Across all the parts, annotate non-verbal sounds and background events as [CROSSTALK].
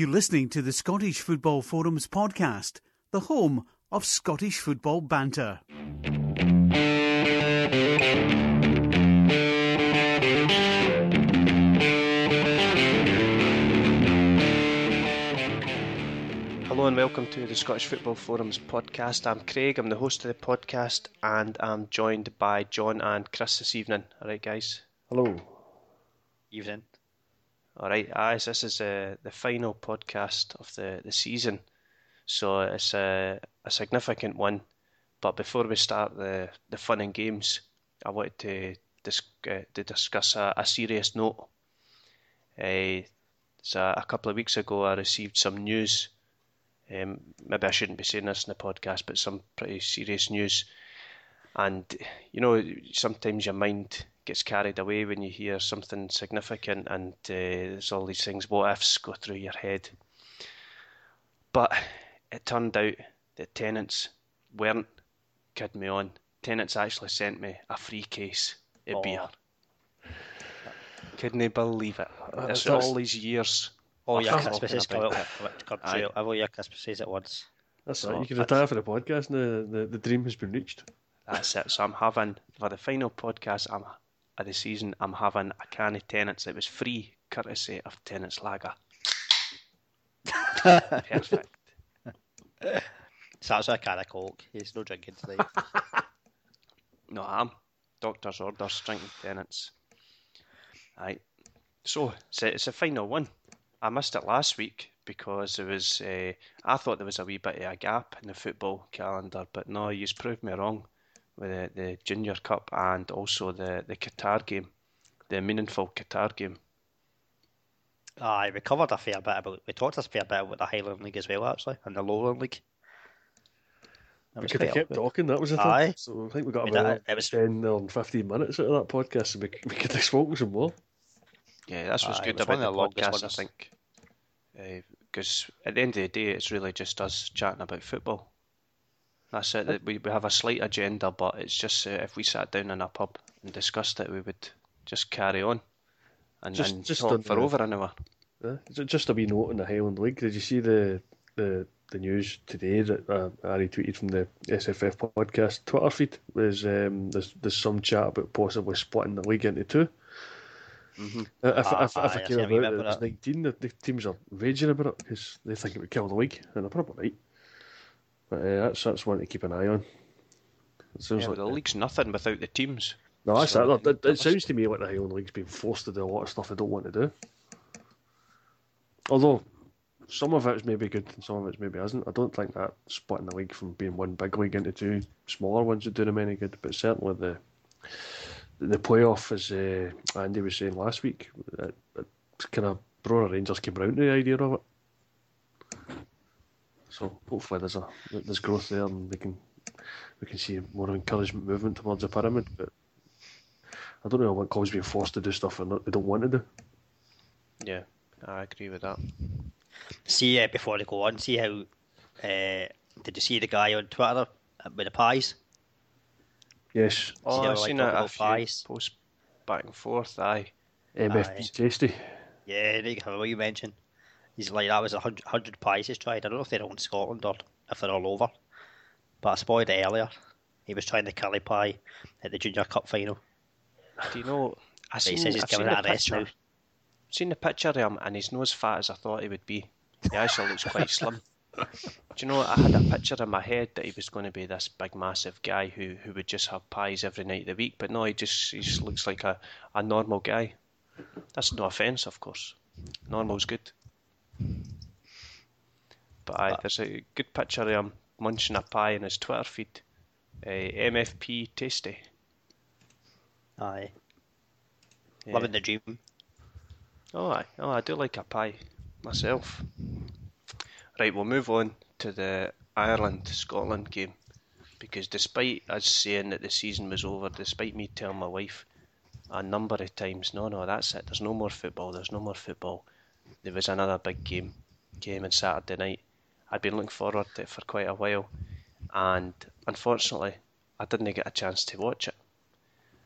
You're listening to the Scottish Football Forums podcast, the home of Scottish football banter. Hello and welcome to the Scottish Football Forums podcast. I'm Craig, I'm the host of the podcast, and I'm joined by John and Chris this evening. Alright, guys? Hello. Evening. Alright, guys, this is uh, the final podcast of the, the season, so it's a, a significant one. But before we start the, the fun and games, I wanted to, dis- uh, to discuss a, a serious note. Uh, so a couple of weeks ago, I received some news um, maybe I shouldn't be saying this in the podcast, but some pretty serious news. And you know, sometimes your mind gets carried away when you hear something significant, and uh, there's all these things, what ifs go through your head. But it turned out that Tennent's weren't kidding me on. Tennent's actually sent me a free case of Oh. beer. Couldn't believe it. It's that's- all these years. All of your talking Christmases come about out. it. Come Aye. through. All your Christmases at once. That's So right. You can retire for the podcast and the, the, the dream has been reached. That's it. So I'm having for the final podcast I'm, of the season. I'm having a can of Tennent's. It was free, courtesy of Tennent's Lager. [LAUGHS] Perfect. So that's a can of Coke. He's no drinking tonight. [LAUGHS] No, I'm doctor's orders drinking Tennants. Right. So it's a, it's a final one. I missed it last week because there was. Uh, I thought there was a wee bit of a gap in the football calendar, but no, you've proved me wrong with the, the Junior Cup and also the the Qatar game, the meaningful Qatar game. Aye, we covered a fair bit about. We talked a fair bit about the Highland League as well, actually, and the Lowland League. That We could have kept up- talking, that was the thing. Aye. So I think we got I mean, about that- it was- 10 or 15 minutes out of that podcast, so we, we could have spoken some more. Yeah, that's what's Aye, good was about one the of the longest podcast, I think. Eh, because at the end of the day, it's really just us chatting about football. That's it. that We, we have a slight agenda, but it's just uh, if we sat down in a pub and discussed it, we would just carry on and, Just- and just talk for the- over an hour. Yeah. Ju- Just a wee note on the Highland League. Did you see the the, the news today that uh, I retweeted from the SFF podcast Twitter feed? Was um, there's, there's some chat about possibly splitting the league into two. Mhm. Uh, If, Ah, if, if aye, I I care seen a wee about it, it's 19, the, the teams are raging about it because they think it would kill the league, and they're probably right. But uh, that's that's one to keep an eye on. It sounds Yeah, like the league's nothing without the teams. No, that's So, that. It, sounds to me like the Highland League's been forced to do a lot of stuff they don't want to do. Although some of it's maybe good and some of it maybe isn't. I don't think that splitting the league from being one big league into two smaller ones would do them any good. But certainly the the playoff, as uh, Andy was saying last week, it, it kind of Brora Rangers came round to the idea of it. So hopefully there's a there's growth there and they can we can see more encouragement movement towards the pyramid. But I don't know what clubs being forced to do stuff or not they don't want to do. Yeah, I agree with that. See, uh, before they go on, see how. Uh, did you see the guy on Twitter uh, with the pies? Yes, Oh, I've I seen talk a, a about few pies? posts back and forth. Aye, MFP Aye. tasty. Yeah, they have what you mentioned. He's like that was a hundred, pies he's tried. I don't know if they're all in Scotland or if they're all over. But I spotted it earlier. He was trying the curly pie at the Junior Cup final. do you know? I But he says he's I've seen giving the it a rest now. Seen the picture of him, and he's not as fat as I thought he would be. He actually looks quite slim. [LAUGHS] Do you know? I had a picture in my head that he was going to be this big, massive guy who, who would just have pies every night of the week. But no, he just he just looks like a, a normal guy. That's no offence, of course. Normal's good. But aye, there's a good picture of him munching a pie in his Twitter feed. Uh, MFP tasty. Aye, Yeah. living the dream. Oh, aye. oh, I do like a pie myself. Right, we'll move on to the Ireland Scotland game because despite us saying that the season was over, despite me telling my wife a number of times, no, no, that's it. There's no more football. There's no more football. There was another big game, game on Saturday night. I'd been looking forward to it for quite a while, and unfortunately, I didn't get a chance to watch it.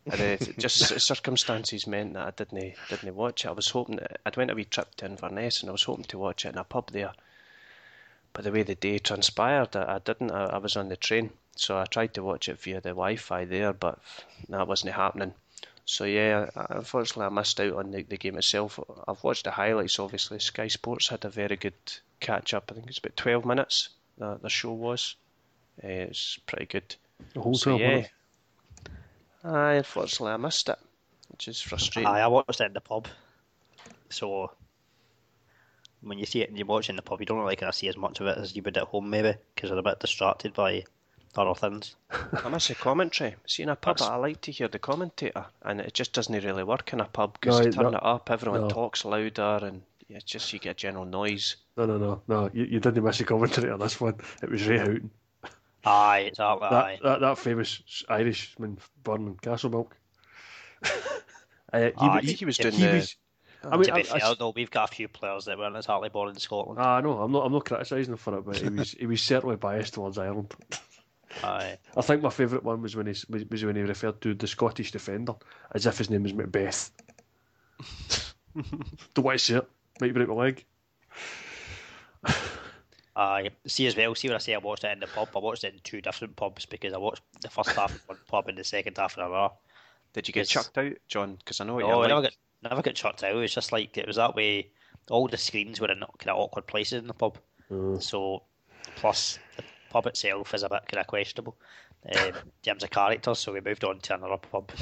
And [LAUGHS] just circumstances meant that I didn't didn't watch it. I was hoping that, I'd went a wee trip to Inverness and I was hoping to watch it in a pub there. But the way the day transpired, I, I didn't. I, I, was on the train, so I tried to watch it via the Wi-Fi there, but that wasn't happening. So yeah, unfortunately, I missed out on the, the game itself. I've watched the highlights. Obviously, Sky Sports had a very good catch up. I think it's about twelve minutes. The, the show was. Uh, it's pretty good. The whole so, yeah. Minutes. Aye, unfortunately, I missed it, which is frustrating. Aye, I watched it in the pub. So when you see it and you watch it in the pub, you don't really kind of see as much of it as you would at home, maybe, because you're a bit distracted by other things. I miss the commentary. See, in a pub, That's... I like to hear the commentator, and it just doesn't really work in a pub because no, you turn no, it up, everyone no. talks louder, and it's just you get general noise. No, no, no, no. You, you didn't miss the commentary on this one. It was Ray Houghton. Aye, exactly. That, aye. that, that famous Irishman burning Castlemilk. [LAUGHS] uh, he, aye, he, he was doing he the... Was, I mean, to be I, fair, I, though, we've got a few players that weren't exactly born in Scotland. Ah, no, I'm not. I'm not criticising him for it, but he was he was certainly biased towards Ireland. [LAUGHS] Aye. I think my favourite one was when he was when he referred to the Scottish defender as if his name was Macbeth. the white shirt to. Might break my leg. I see as well. See when I say I watched it in the pub, I watched it in two different pubs because I watched the first half in one pub and the second half in another. Did you get it's... chucked out, John? Because I know what no, I never got never got chucked out. It was just like it was that way. All the screens were in kind of awkward places in the pub. Mm. So, plus the pub itself is a bit kind of questionable um, [LAUGHS] in terms of characters. So we moved on to another pub.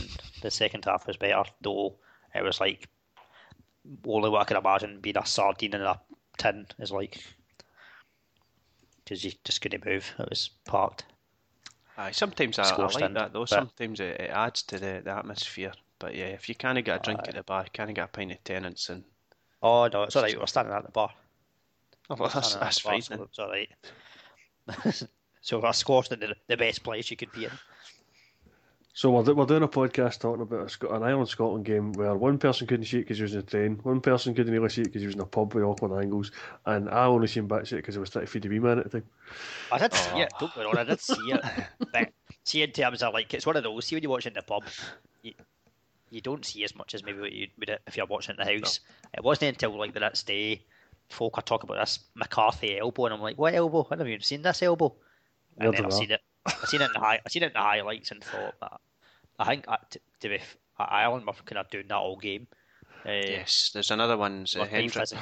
The second half was better, though. It was like only what I can imagine being a sardine in a tin is like because you just couldn't move. It was parked. Aye, sometimes I, I like that though. Sometimes it, it, adds to the, the atmosphere. But yeah, if you can't get a drink at the bar, can't get a pint of Tennent's and. Oh no, it's alright. We're standing at the bar. [LAUGHS] Oh, well, that's, that's fine. so it's alright. [LAUGHS] so we're squashed in the, the best place you could be in. So we're, we're doing a podcast talking about a, an Ireland Scotland game where one person couldn't see it because he was in a train, one person couldn't really see it because he was in a pub with awkward angles, and I only seen bits of it because I was trying to feed the wee man at the time. I did see it. Ah. Don't get on. I did see it. but see, in terms of like, it's one of those. See when you watch it in the pub, you, you don't see as much as maybe what you would if you're watching it in the house. No. It wasn't until like the next day, folk are talking about this McCarthy elbow, and I'm like, what elbow? I never even seen this elbow. And then I've seen it. I seen it in the high, I seen it in the highlights and thought that I think uh, to, to be uh, Ireland were kind of doing that all game. Uh, yes, there's another one. Uh, Hendrick. [SIGHS]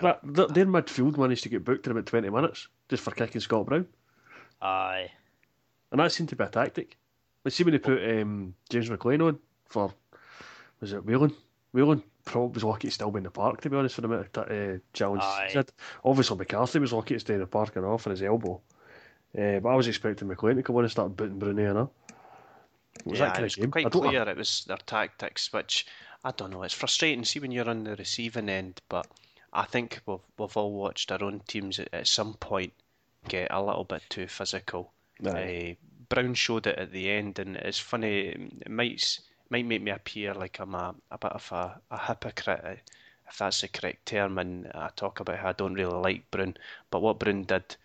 That, their midfield managed to get booked in about 20 minutes just for kicking Scott Brown. Aye. And that seemed to be a tactic. Let's see when they put um, James McClean on for, was it Whelan? Whelan probably was lucky to still be in the park, to be honest, for the amount of uh, challenge he had. Obviously, McCarthy was lucky to stay in the park and off on his elbow. Uh, but I was expecting McClean to come on and start booting Bruni and. Was yeah, that kind of game? quite clear it was their tactics, which I don't know. It's frustrating. See when you're on the receiving end, but I think we've we've all watched our own teams at, at some point get a little bit too physical. Uh, Brown showed it at the end, and it's funny. It might might make me appear like I'm a, a bit of a, a hypocrite, if that's the correct term. And I talk about how I don't really like Brown, but what Brown did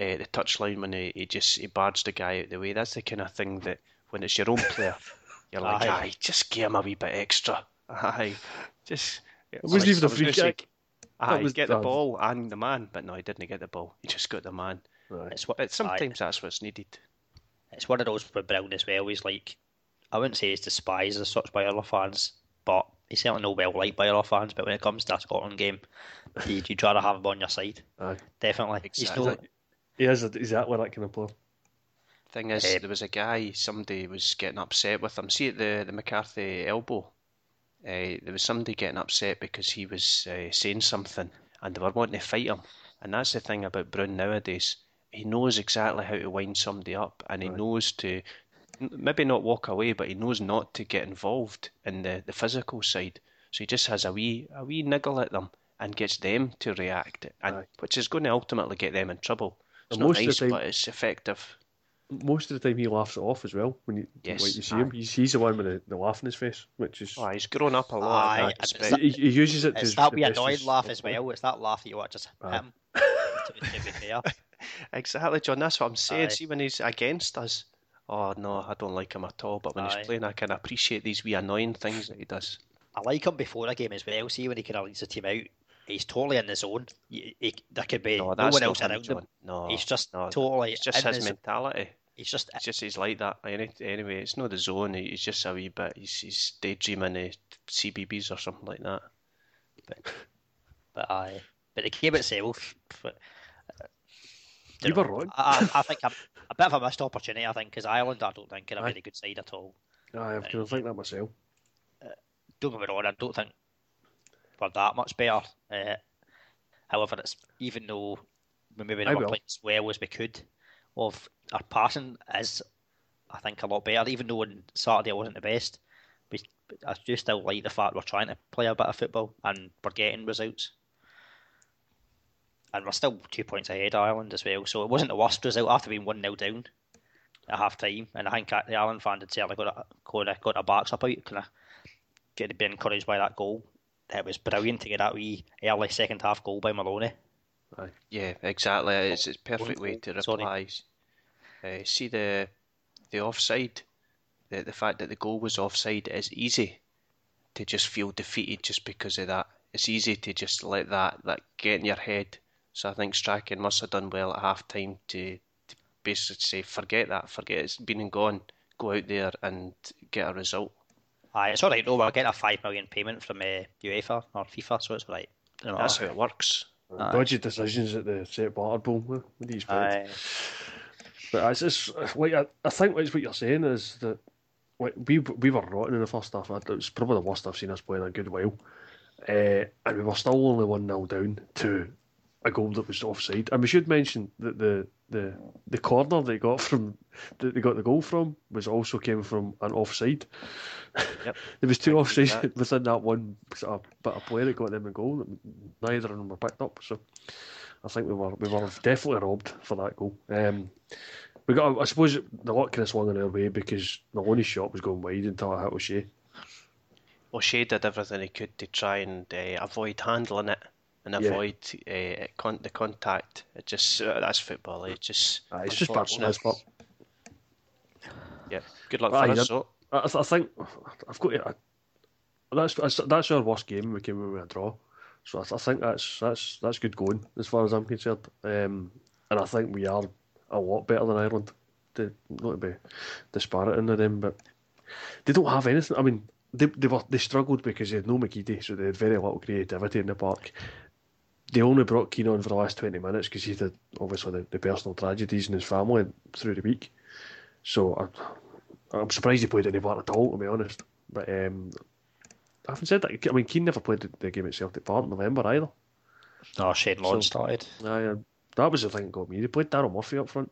uh, the touchline when he, he just he barged the guy out the way. That's the kind of thing that when it's your own player, [LAUGHS] you're like, aye, aye just give him a wee bit extra. [LAUGHS] Aye, just. It wasn't even a free kick. Aye, was get the ball and the man, but no, he didn't get the ball. He just got the man. Right. It's what, but sometimes aye. that's what's needed. It's one of those with Brown as well. He's like, I wouldn't say he's despised as such by other fans, but he's certainly not well liked by other fans. But when it comes to a Scotland game, you, you try to have him on your side. Aye. Definitely. Exactly. He's no, he is exactly that kind of player. Thing is, um, there was a guy, somebody was getting upset with him. See at the, the McCarthy elbow, uh, there was somebody getting upset because he was uh, saying something and they were wanting to fight him. And that's the thing about Brown nowadays. He knows exactly how to wind somebody up and he right. knows to maybe not walk away, but he knows not to get involved in the, the physical side. So he just has a wee a wee niggle at them and gets them to react, and which is going to ultimately get them in trouble. It's not nice, time, but it's effective most of the time he laughs it off as well. When you, yes, like you see him, he's, he's the one with the, the laugh in his face, which is. Oh, he's grown up a lot. Aye, that, he, he, uses it. It's that wee annoyed laugh as well. It's that laugh that you want to just him. to, to be fair. [LAUGHS] exactly, John. That's what I'm saying. Aye. See when he's against us, oh no, I don't like him at all. But when Aye. he's playing, I can appreciate these wee annoying things that he does. I like him before a game as well. See when he kind of leads the team out, he's totally in the zone. He, he, there could be No, no, one else him, around him. John. No, He's just no, totally It's just in his the mentality. He's just It's just he's like that. Anyway, it's not the zone. He's just a wee bit. He's, he's daydreaming of CBeebies or something like that. [LAUGHS] But I, but the game itself, but, You were wrong. I, I think a, a bit of a missed opportunity. I think because Ireland, I don't think are a very good side at all. I kind of think that myself. Don't get me wrong, I don't think we're that much better. Uh, however, it's even though we maybe will. played as well as we could, of our passing is, I think, a lot better. Even though on Saturday I wasn't the best, we, I do still like the fact we're trying to play a bit of football and we're getting results. And we're still two points ahead of Ireland as well, so it wasn't the worst result after being 1 0 down at half time. And I think the Ireland fan had certainly got, a, got, a, got their backs up out, kind of get been encouraged by that goal. It was brilliant to get that wee early second half goal by Maloney. Yeah, exactly. It's it's perfect way to reply. Uh, see the the offside, the the fact that the goal was offside is easy to just feel defeated just because of that. It's easy to just let that that get in your head. So I think Strachan must have done well at half time to, to basically say forget that, forget it's been and gone. Go out there and get a result. Aye, it's all right though. We're getting a five million payment from uh, UEFA or FIFA, so it's all right. You know, That's how it works. Aye. Dodgy decisions at the set Barterbowl with with these fights. Aye. But it's just like I, I think it's what you're saying is that like, we we were rotten in the first half. It was probably the worst I've seen us play in a good while, uh, and we were still only one 0 down to a goal that was offside. And we should mention that the the the corner they got from that they got the goal from was also came from an offside. Yep. [LAUGHS] there was two I offsides that. within that one sort of bit of play that got them a goal. Neither of them were picked up. So I think we were we were definitely robbed for that goal. Um, we got, I suppose, the luck kind of swung in our way because Maloney's shot was going wide until it hit O'Shea. O'Shea did everything he could to try and uh, avoid handling it and Yeah. avoid uh, con- the contact. It just uh, that's football. It just Aye, it's just bad on unfortunate. his part. Yeah, good luck Aye, for that- us. So I, I think I've got to, I, that's, that's that's our worst game. We came with a draw, so I, I think that's that's that's good going as far as I'm concerned. Um, and I think we are a lot better than Ireland. To, not to be disparaging to them, but they don't have anything. I mean, they they were they struggled because they had no McGeady, so they had very little creativity in the park. They only brought Keane on for the last twenty minutes because he had obviously the, the personal tragedies in his family through the week. So I, I'm surprised he played any part at all, to be honest. But um, having said that, I mean, Keane never played the, the game at Celtic Park in November either. No, Shane Long So- started. Uh, that was the thing that got me. They played Daryl Murphy up front.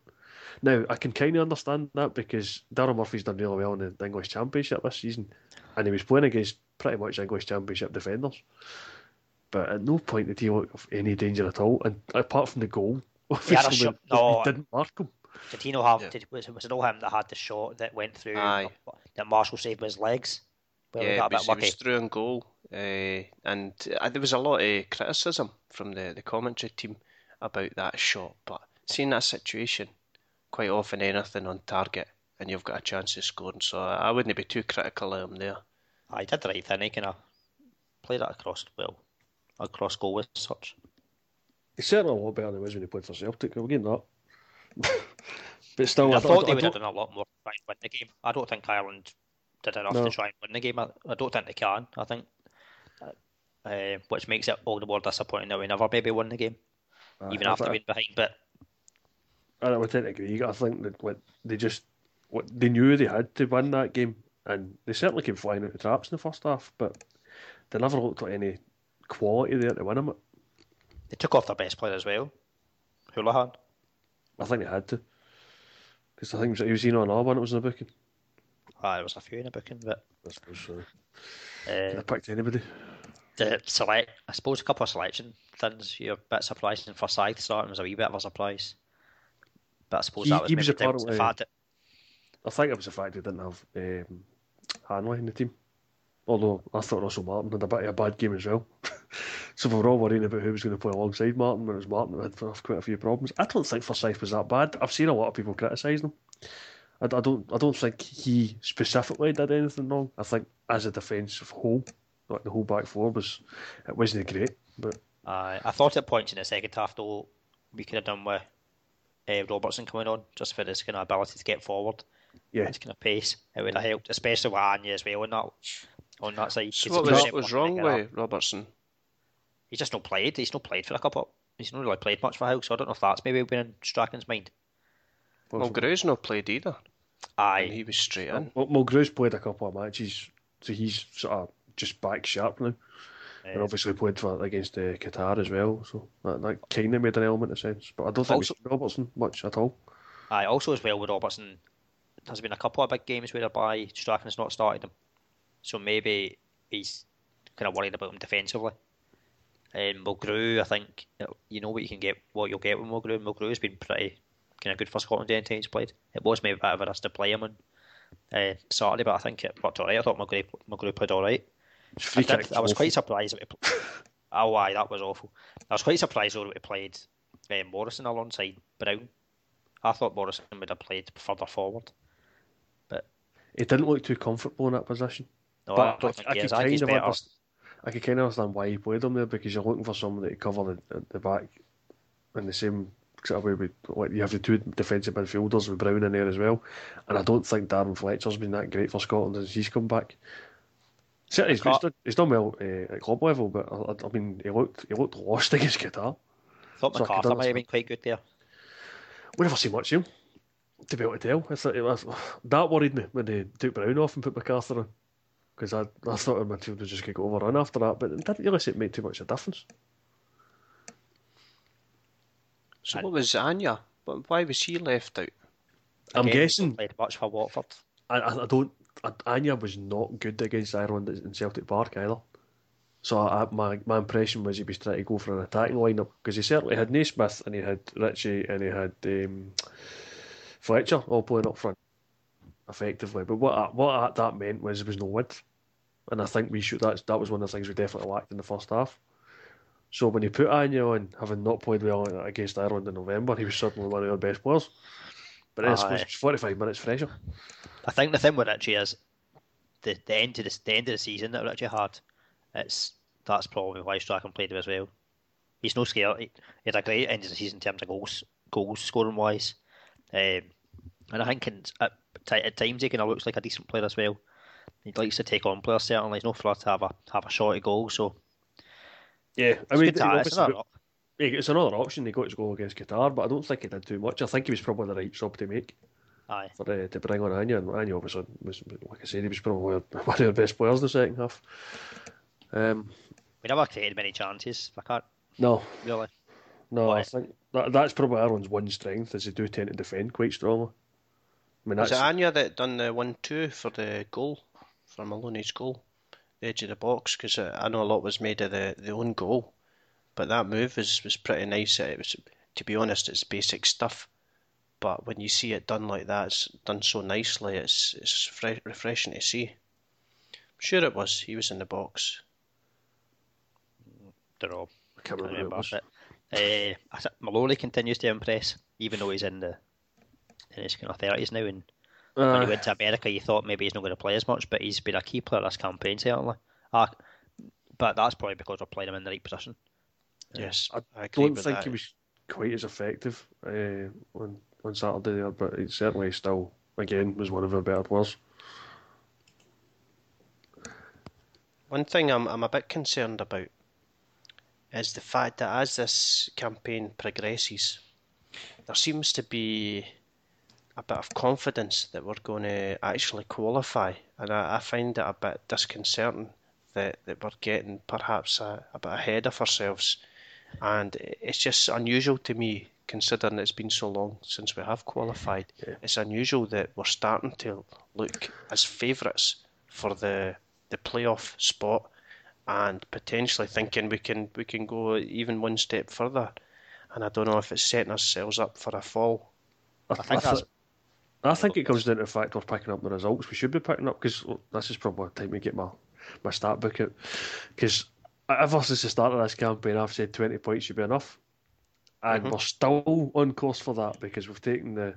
Now, I can kind of understand that because Daryl Murphy's done really well in the English Championship this season, and he was playing against pretty much English Championship defenders. But at no point did he look of any danger at all, and apart from the goal, [LAUGHS] He had a obviously, shot- no. didn't mark him. Did he not have? Yeah. Did, was, was it not him that had the shot that went through? Aye. That Marshall saved with his legs. Well, yeah, got it was, it was through and goal, uh, and uh, there was a lot of criticism from the the commentary team about that shot. But seeing that situation, quite often anything on target, and you've got a chance of scoring. So I, I wouldn't be too critical of him there. I did the right thing. He kind of played that across well, across goal as such. He's certainly a lot better than he was when he played for Celtic. I'll give him that. [LAUGHS] but still, I, I, thought I, they I would have done a lot more to try and win the game. I don't think Ireland did enough No. to try and win the game. I, I don't think they can. I think, uh, which makes it all the more disappointing that we never maybe won the game, even after being behind. But I would tend to agree. I think that they just what they knew they had to win that game, and they certainly came flying out of the traps in the first half, but they never looked like any quality there to win them. they took off their best player as well, Hoolahan. I think they had to, because I think he was in on another one that was in the booking. Ah, there was a few in the booking, but I suppose so. uh, have picked anybody. the select, I suppose, a couple of selection things. You're a bit surprising Forsyth starting was a wee bit of a surprise, but I suppose He- that was he was maybe down to the fact that I think it was the fact they didn't have um, Hanley in the team. Although I thought Russell Martin had a bit of a bad game as well. [LAUGHS] so we were all worrying about who was going to play alongside Martin, but it was Martin that had quite a few problems. I don't think Forsyth was that bad. I've seen a lot of people criticising him. I, I don't I don't think he specifically did anything wrong. I think as a defensive whole, like the whole back four was it wasn't great, but Uh, I thought at points in the second half though we could have done with uh, Robertson coming on just for his kind of ability to get forward, yeah, his kind of pace. It would have helped, especially with Anya as well on that on that side. So 'cause what was, was wrong with Robertson? He's just not played. He's not played for a couple. He's not really played much for Hull, so I don't know if that's maybe been in Strachan's mind. Well, Grew's not played either. And he was straight in. Well, Mulgrew's played a couple of matches, so he's sort of just back sharp now. And uh, obviously played for against uh, Qatar as well, so that, that kind of made an element of sense. But I don't think Also- we Robertson much at all. aye. Also as well with Robertson, there's been a couple of big games whereby Strachan's not started him, so maybe he's kind of worried about him defensively. And Mulgrew, I think you know what you can get, what you'll get with Mulgrew. Mulgrew's been pretty kind of good for Scotland the time he's played. It was maybe a bit of a risk to play him on uh, Saturday, but I think it worked alright. I thought Mulgrew, Mulgrew played alright. I, did- I was quite surprised that we pl- Oh, aye, that was awful. I was quite surprised though that we played uh, Morrison alongside Brown. I thought Morrison would have played further forward. But he didn't look too comfortable in that position. No, but I don't think I, he. I he's of better. understand, I could kind of understand why he played him there because you're looking for somebody to cover the, the, back in the same sort of way. With, like you have the two defensive midfielders with Brown in there as well, and I don't think Darren Fletcher's been that great for Scotland since he's come back. Certainly, he's, he's, done, he's done well uh, at club level, but I, I mean, he looked he looked lost [LAUGHS] against Qatar. I thought so I McArthur might have been quite good there. We never see much of him, to be able to tell. I thought it was, [SIGHS] that worried me when they took Brown off and put McArthur on. Because I, I thought our midfield was just going to go overrun after that, but it didn't really seem to make too much of a difference. So what was Anya? But why was she left out? I'm Again, guessing played much for Watford. I, I, I don't. I, Anya was not good against Ireland in Celtic Park either. So I, my my impression was he was trying to go for an attacking lineup because he certainly had Naismith and he had Ritchie and he had um, Fletcher all playing up front effectively. But what what that meant was there was no width, and I think we should. That that was one of the things we definitely lacked in the first half. So when he put Anya on, having not played well against Ireland in November, he was certainly one of our best players. But then I suppose it's forty five minutes fresher. I think the thing with Ritchie is the the end of the, the end of the season that Ritchie had. It's that's probably why Strachan played him as well. He's no scared. He, he had a great end of the season in terms of goals, goals scoring wise, um, and I think in, at, ti- at times he kind of looks like a decent player as well. He likes to take on players certainly. He's no flair to have a have a shot at goal. So Yeah, I it's mean, good to he have, it's. Yeah, it's another option. He got to go against Qatar, but I don't think he did too much. I think he was probably the right job to make Aye. for uh, to bring on Anya. And Anya obviously was, like I said, he was probably one of [LAUGHS] the best players in the second half. Um, We never created many chances. I can't no, really. no, I think that, that's probably Ireland's one strength is they do tend to defend quite strongly. I mean, Was it Anya that done the one-two for the goal, for Maloney's goal, the edge of the box? Because I know a lot was made of the, the own goal, but that move was, was pretty nice. It was, to be honest, it's basic stuff, but when you see it done like that, it's done so nicely. It's it's fre- refreshing to see. I'm sure it was. He was in the box. Don't know. I can't I remember. it remember. was. But, uh, Maloney continues to impress, even though he's in the in his kind of thirties now. And when Uh, he went to America, you thought maybe he's not going to play as much, but he's been a key player this campaign certainly. Uh, but that's probably because we're playing him in the right position. Yes, I I, don't think that. he was quite as effective uh, on on Saturday there, but he certainly still again was one of our better players. One thing I'm I'm a bit concerned about is the fact that as this campaign progresses, there seems to be a bit of confidence that we're going to actually qualify, and I, I find it a bit disconcerting that, that we're getting perhaps a, a bit ahead of ourselves, and it's just unusual to me considering it's been so long since we have qualified. Yeah. It's unusual that we're starting to look as favourites for the the playoff spot and potentially thinking we can we can go even one step further. And I don't know if it's setting ourselves up for a fall. I, I think I, that's- thi- I think it comes down to the fact we're picking up the results we should be picking up because this is probably the time to get my, my stat book out. Because ever since the start of this campaign, I've said 20 points should be enough. And Mhm. we're still on course for that because we've taken the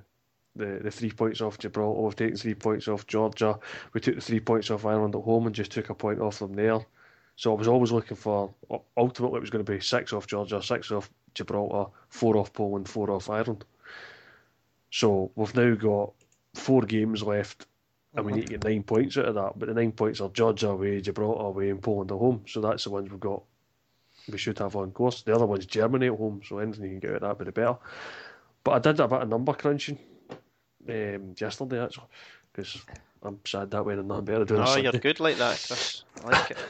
the, the three points off Gibraltar. We've taken three points off Georgia. We took the three points off Ireland at home and just took a point off them there. So I was always looking for. Ultimately, it was going to be six off Georgia, six off Gibraltar, four off Poland, four off Ireland. So we've now got four games left, and we need to get nine points out of that. But the nine points are Georgia away, Gibraltar away, and Poland at home. So that's the ones we've got. We should have on course. The other one's Germany at home. So anything you can get out of that, would be better. But I did a bit of number crunching um, yesterday actually, because I'm sad that way and not better to do. Oh, you're good like that, Chris. I like it. [LAUGHS]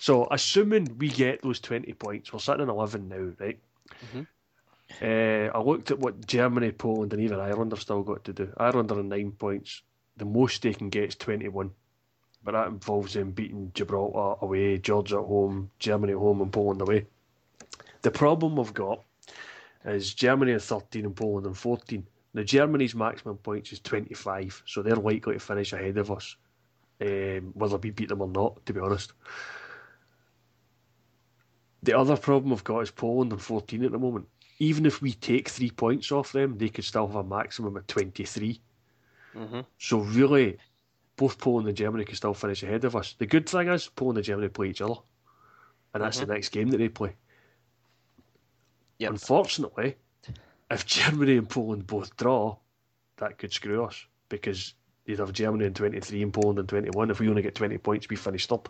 So, assuming we get those 20 points, we're sitting in 11 now, right? Mhm. Uh, I looked at what Germany, Poland, and even Ireland have still got to do. Ireland are 9 points. The most they can get is 21. But that involves them beating Gibraltar away, Georgia at home, Germany at home, and Poland away. The problem we've got is Germany are 13 and Poland are 14. Now, Germany's maximum points is 25, so they're likely to finish ahead of us, um, whether we beat them or not, to be honest. The other problem we've got is Poland on 14 at the moment. Even if we take three points off them, they could still have a maximum of 23. hmm So really, both Poland and Germany could still finish ahead of us. The good thing is Poland and Germany play each other, and that's the next game that they play. Yep. Unfortunately, if Germany and Poland both draw, that could screw us because you'd have Germany in 23 and Poland in 21. If we only get 20 points, we finish third.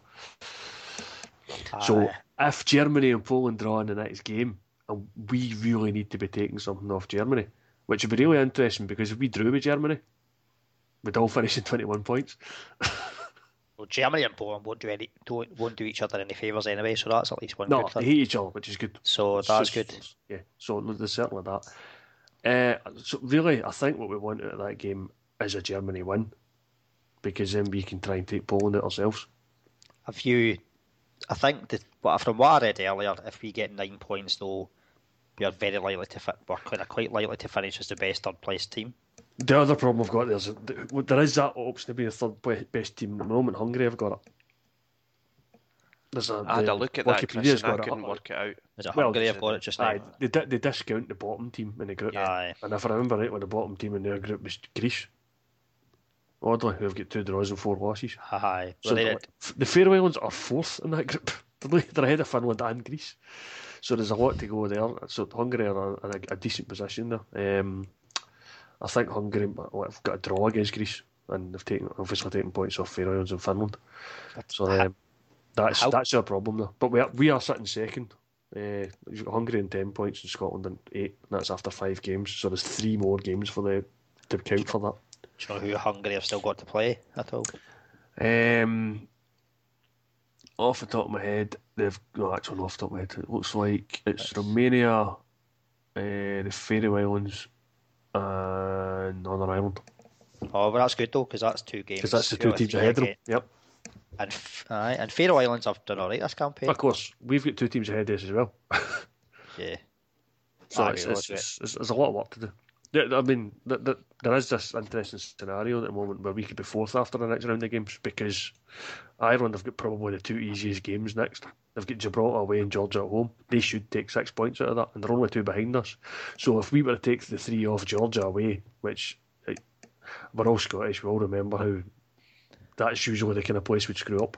So if Germany and Poland draw in the next game, and we really need to be taking something off Germany, which would be really interesting because if we drew with Germany, we'd all [LAUGHS] finish in 21 points. [LAUGHS] Well, Germany and Poland won't do any don't won't do each other any favours anyway, so that's at least one No, they hate each other, which is good. So that's good. Yeah, so there's certainly that. Uh, so really, I think what we want out of that game is a Germany win, because then we can try and take Poland out ourselves. Have you? I think that from what I read earlier, if we get nine points, though, we are very likely to fit. We're quite likely to finish as the best third place team. The other problem we've got there's there is that option to be the third best team at the moment. Hungary have got it. There's a, I had a look at that, Chris, and I got it couldn't up. work it out. Is it Well, Hungary? I've got it just now. They, they discount the bottom team in the group. Aye. And if I remember right, well, the bottom team in their group was Greece. Oddly, who've got two draws and four losses. Aye. So Well, they the, did. the Faroe Islands are fourth in that group. [LAUGHS] They're they're ahead of Finland and Greece. So there's a lot to go there. So Hungary are in a, a decent position there. Um, I think Hungary well, have got a draw against Greece, and they've taken obviously taken points off Faroe Islands and Finland. So um, that's how- that's our problem there. But we are, we are sitting second. Uh, Hungary in ten points and Scotland in eight. And that's after five games. So there's three more games for the to count for that. Do you know who Hungary have still got to play at all? Um, off the top of my head, they've no actually off the top of my head. It looks like it's Romania, uh, the Faroe Islands, and Northern Ireland. Oh, well, that's good though, because that's two games. Because that's the two teams ahead of them. Yep. And F- aye, and Faroe Islands have done all right this campaign. Of course, we've got two teams ahead of us as well. [LAUGHS] Yeah. So it's, it's, it's, it's, there's a lot of work to do. Yeah, I mean, th th there is this interesting scenario at the moment where we could be fourth after the next round of games because Ireland have got probably the two easiest games next. They've got Gibraltar away and Georgia at home. They should take six points out of that, and they're only two behind us. So if we were to take the three off Georgia away, which eh, we're all Scottish, we all remember how that's usually the kind of place we'd screw up.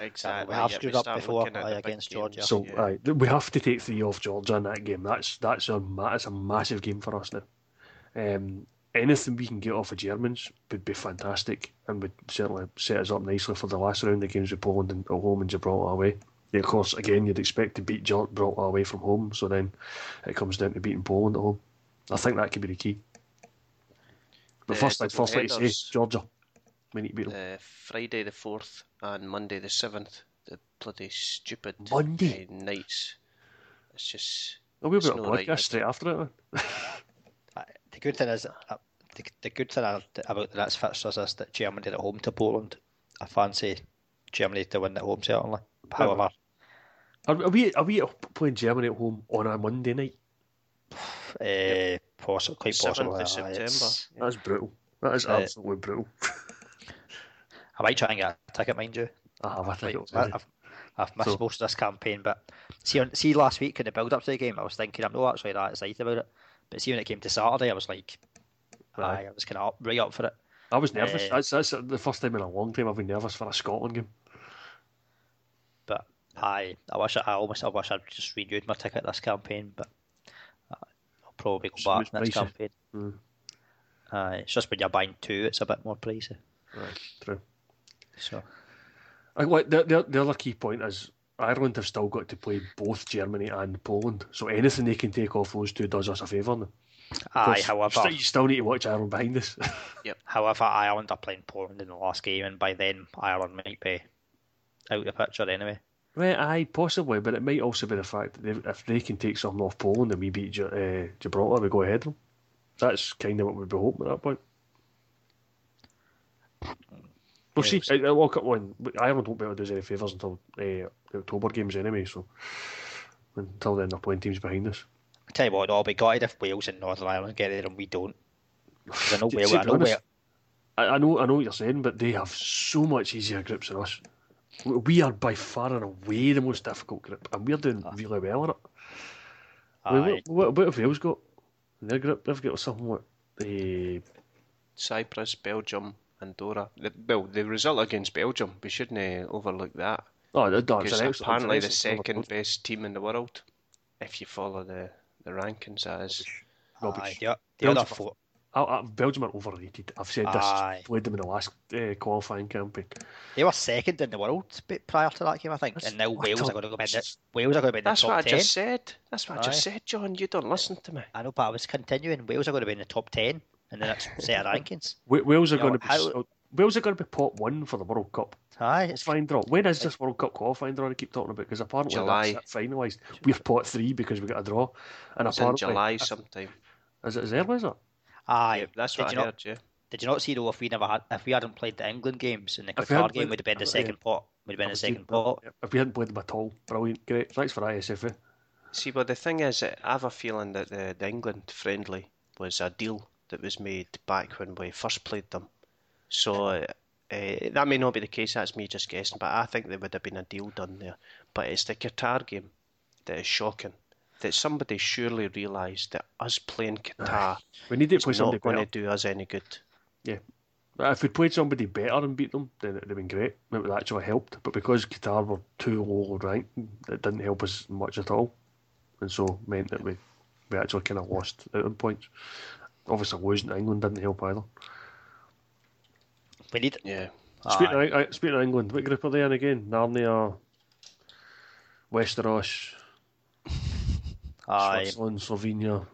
Exactly. We have yeah, screwed we up before, looking at aye, the big against Georgia. So yeah. aye, we have to take three off Georgia in that game. That's that's a ma- that's a massive game for us now. Um, anything we can get off the Germans would be fantastic, and would certainly set us up nicely for the last round of games with Poland and, at home and Gibraltar away. Yeah, of course, again, you'd expect to beat Gibraltar away from home, so then it comes down to beating Poland at home. I think that could be the key. But The first, I'd first like to say Georgia. We need to beat them. Uh, Friday the fourth and Monday the seventh. The bloody stupid Monday? uh, nights. It's just Oh, we'll be on a no right, straight after it. [LAUGHS] Then. The good thing is, uh, the, the good thing about the next fixtures is that Germany are at home to Poland. I fancy Germany to win at home certainly. However, Are, are we are we playing Germany at home on a Monday night? [SIGHS] uh, possible, quite 7th possible. of September. That's brutal. That is Uh, absolutely brutal. [LAUGHS] I might try and get a ticket, mind you. I have a ticket. I- I've, I've missed So- most of this campaign, but see, on- see last week in the build up to the game, I was thinking I'm not actually that excited about it. But see, when it came to Saturday, I was like, Aye, I was kind of up, right up for it. I was nervous. Uh, that's that's the first time in a long time I've been nervous for a Scotland game. But aye, I wish I, I almost I wish I'd just renewed my ticket this campaign, but uh, I'll probably go So back next campaign. Mm. Aye, it's just when you're buying two, it's a bit more pricey. Right, true. So I, like, the, the, the other key point is Ireland have still got to play both Germany and Poland, so anything they can take off those two does us a favour. now. aye, however, you still need to watch Ireland behind us. [LAUGHS] however, Ireland are playing Poland in the last game, and by then Ireland might be out of the picture anyway. right, aye, possibly, but it might also be the fact that they, if they can take something off Poland and we beat Gi- uh, Gibraltar, we go ahead of them. That's kind of what we'd be hoping at that point. We'll Yeah, see. we'll uh, World Cup one, Ireland won't be able to do us any favours until uh, the October games anyway. So until then, they're playing teams behind us. I tell you what, I'll be gutted if Wales and Northern Ireland get there and we don't. 'Cause I know [LAUGHS] Wales, I know honest, Wales, I, I know, I know what you're saying, but they have so much easier groups than us. We- We are by far and away the most difficult group, and we're doing really well in it. I mean, aye, what, what, what have Wales got in their group? They've got something like the Cyprus, Belgium, Andorra. The, well, the result against Belgium, we shouldn't uh, overlook that. oh, the- no, it's Because an excellent- apparently the it's an second best team in the world, if you follow the, the rankings, that is. rubbish. aye, the, the Belgium other four, I, I, Belgium are overrated. I've said this. Aye. Played them in the last uh, qualifying campaign. they were second in the world bit prior to that game, I think, That's and now Wales utter are going to go in the. Wales are going to be in the That's top what I ten. just said. That's what I just said, John. You don't listen to me. I know, but I was continuing. Wales are going to be in the top ten in the next set of rankings. [LAUGHS] Wa- Wales are Yeah, going to be how- Wales are going to be pot one for the World Cup Aye, it's qualifying draw. When is this World Cup qualifying draw? I keep talking about because apparently July. that's finalised. We're pot three because we got a draw, and It's in apparently July sometime. is it as early as that? aye. Yeah, that's did what you I not, heard, yeah. Did you not see though if we never had if we hadn't played the England games and the If Qatar hadn't game played- would have been the yeah. second pot. Would have been the second seen- pot. If we hadn't played them at all, brilliant, great. Thanks for ISFA. See, but the thing is, I have a feeling that the, the England friendly was a deal that was made back when we first played them. So uh, that may not be the case. That's me just guessing, but I think there would have been a deal done there. But it's the Qatar game that is shocking. That somebody surely realised that us playing Qatar We need to play not going to do us any good. Yeah, if we'd played somebody better and beat them, then it'd have been great. It would actually helped. But because Qatar were too low ranked, it didn't help us much at all, and so meant that we we actually kind of lost out on points. Obviously, losing to England didn't help either. We need. Yeah. Speaking of, uh, speaking of England, what group are they in again? Narnia, Westeros, Aye. Switzerland, Slovenia.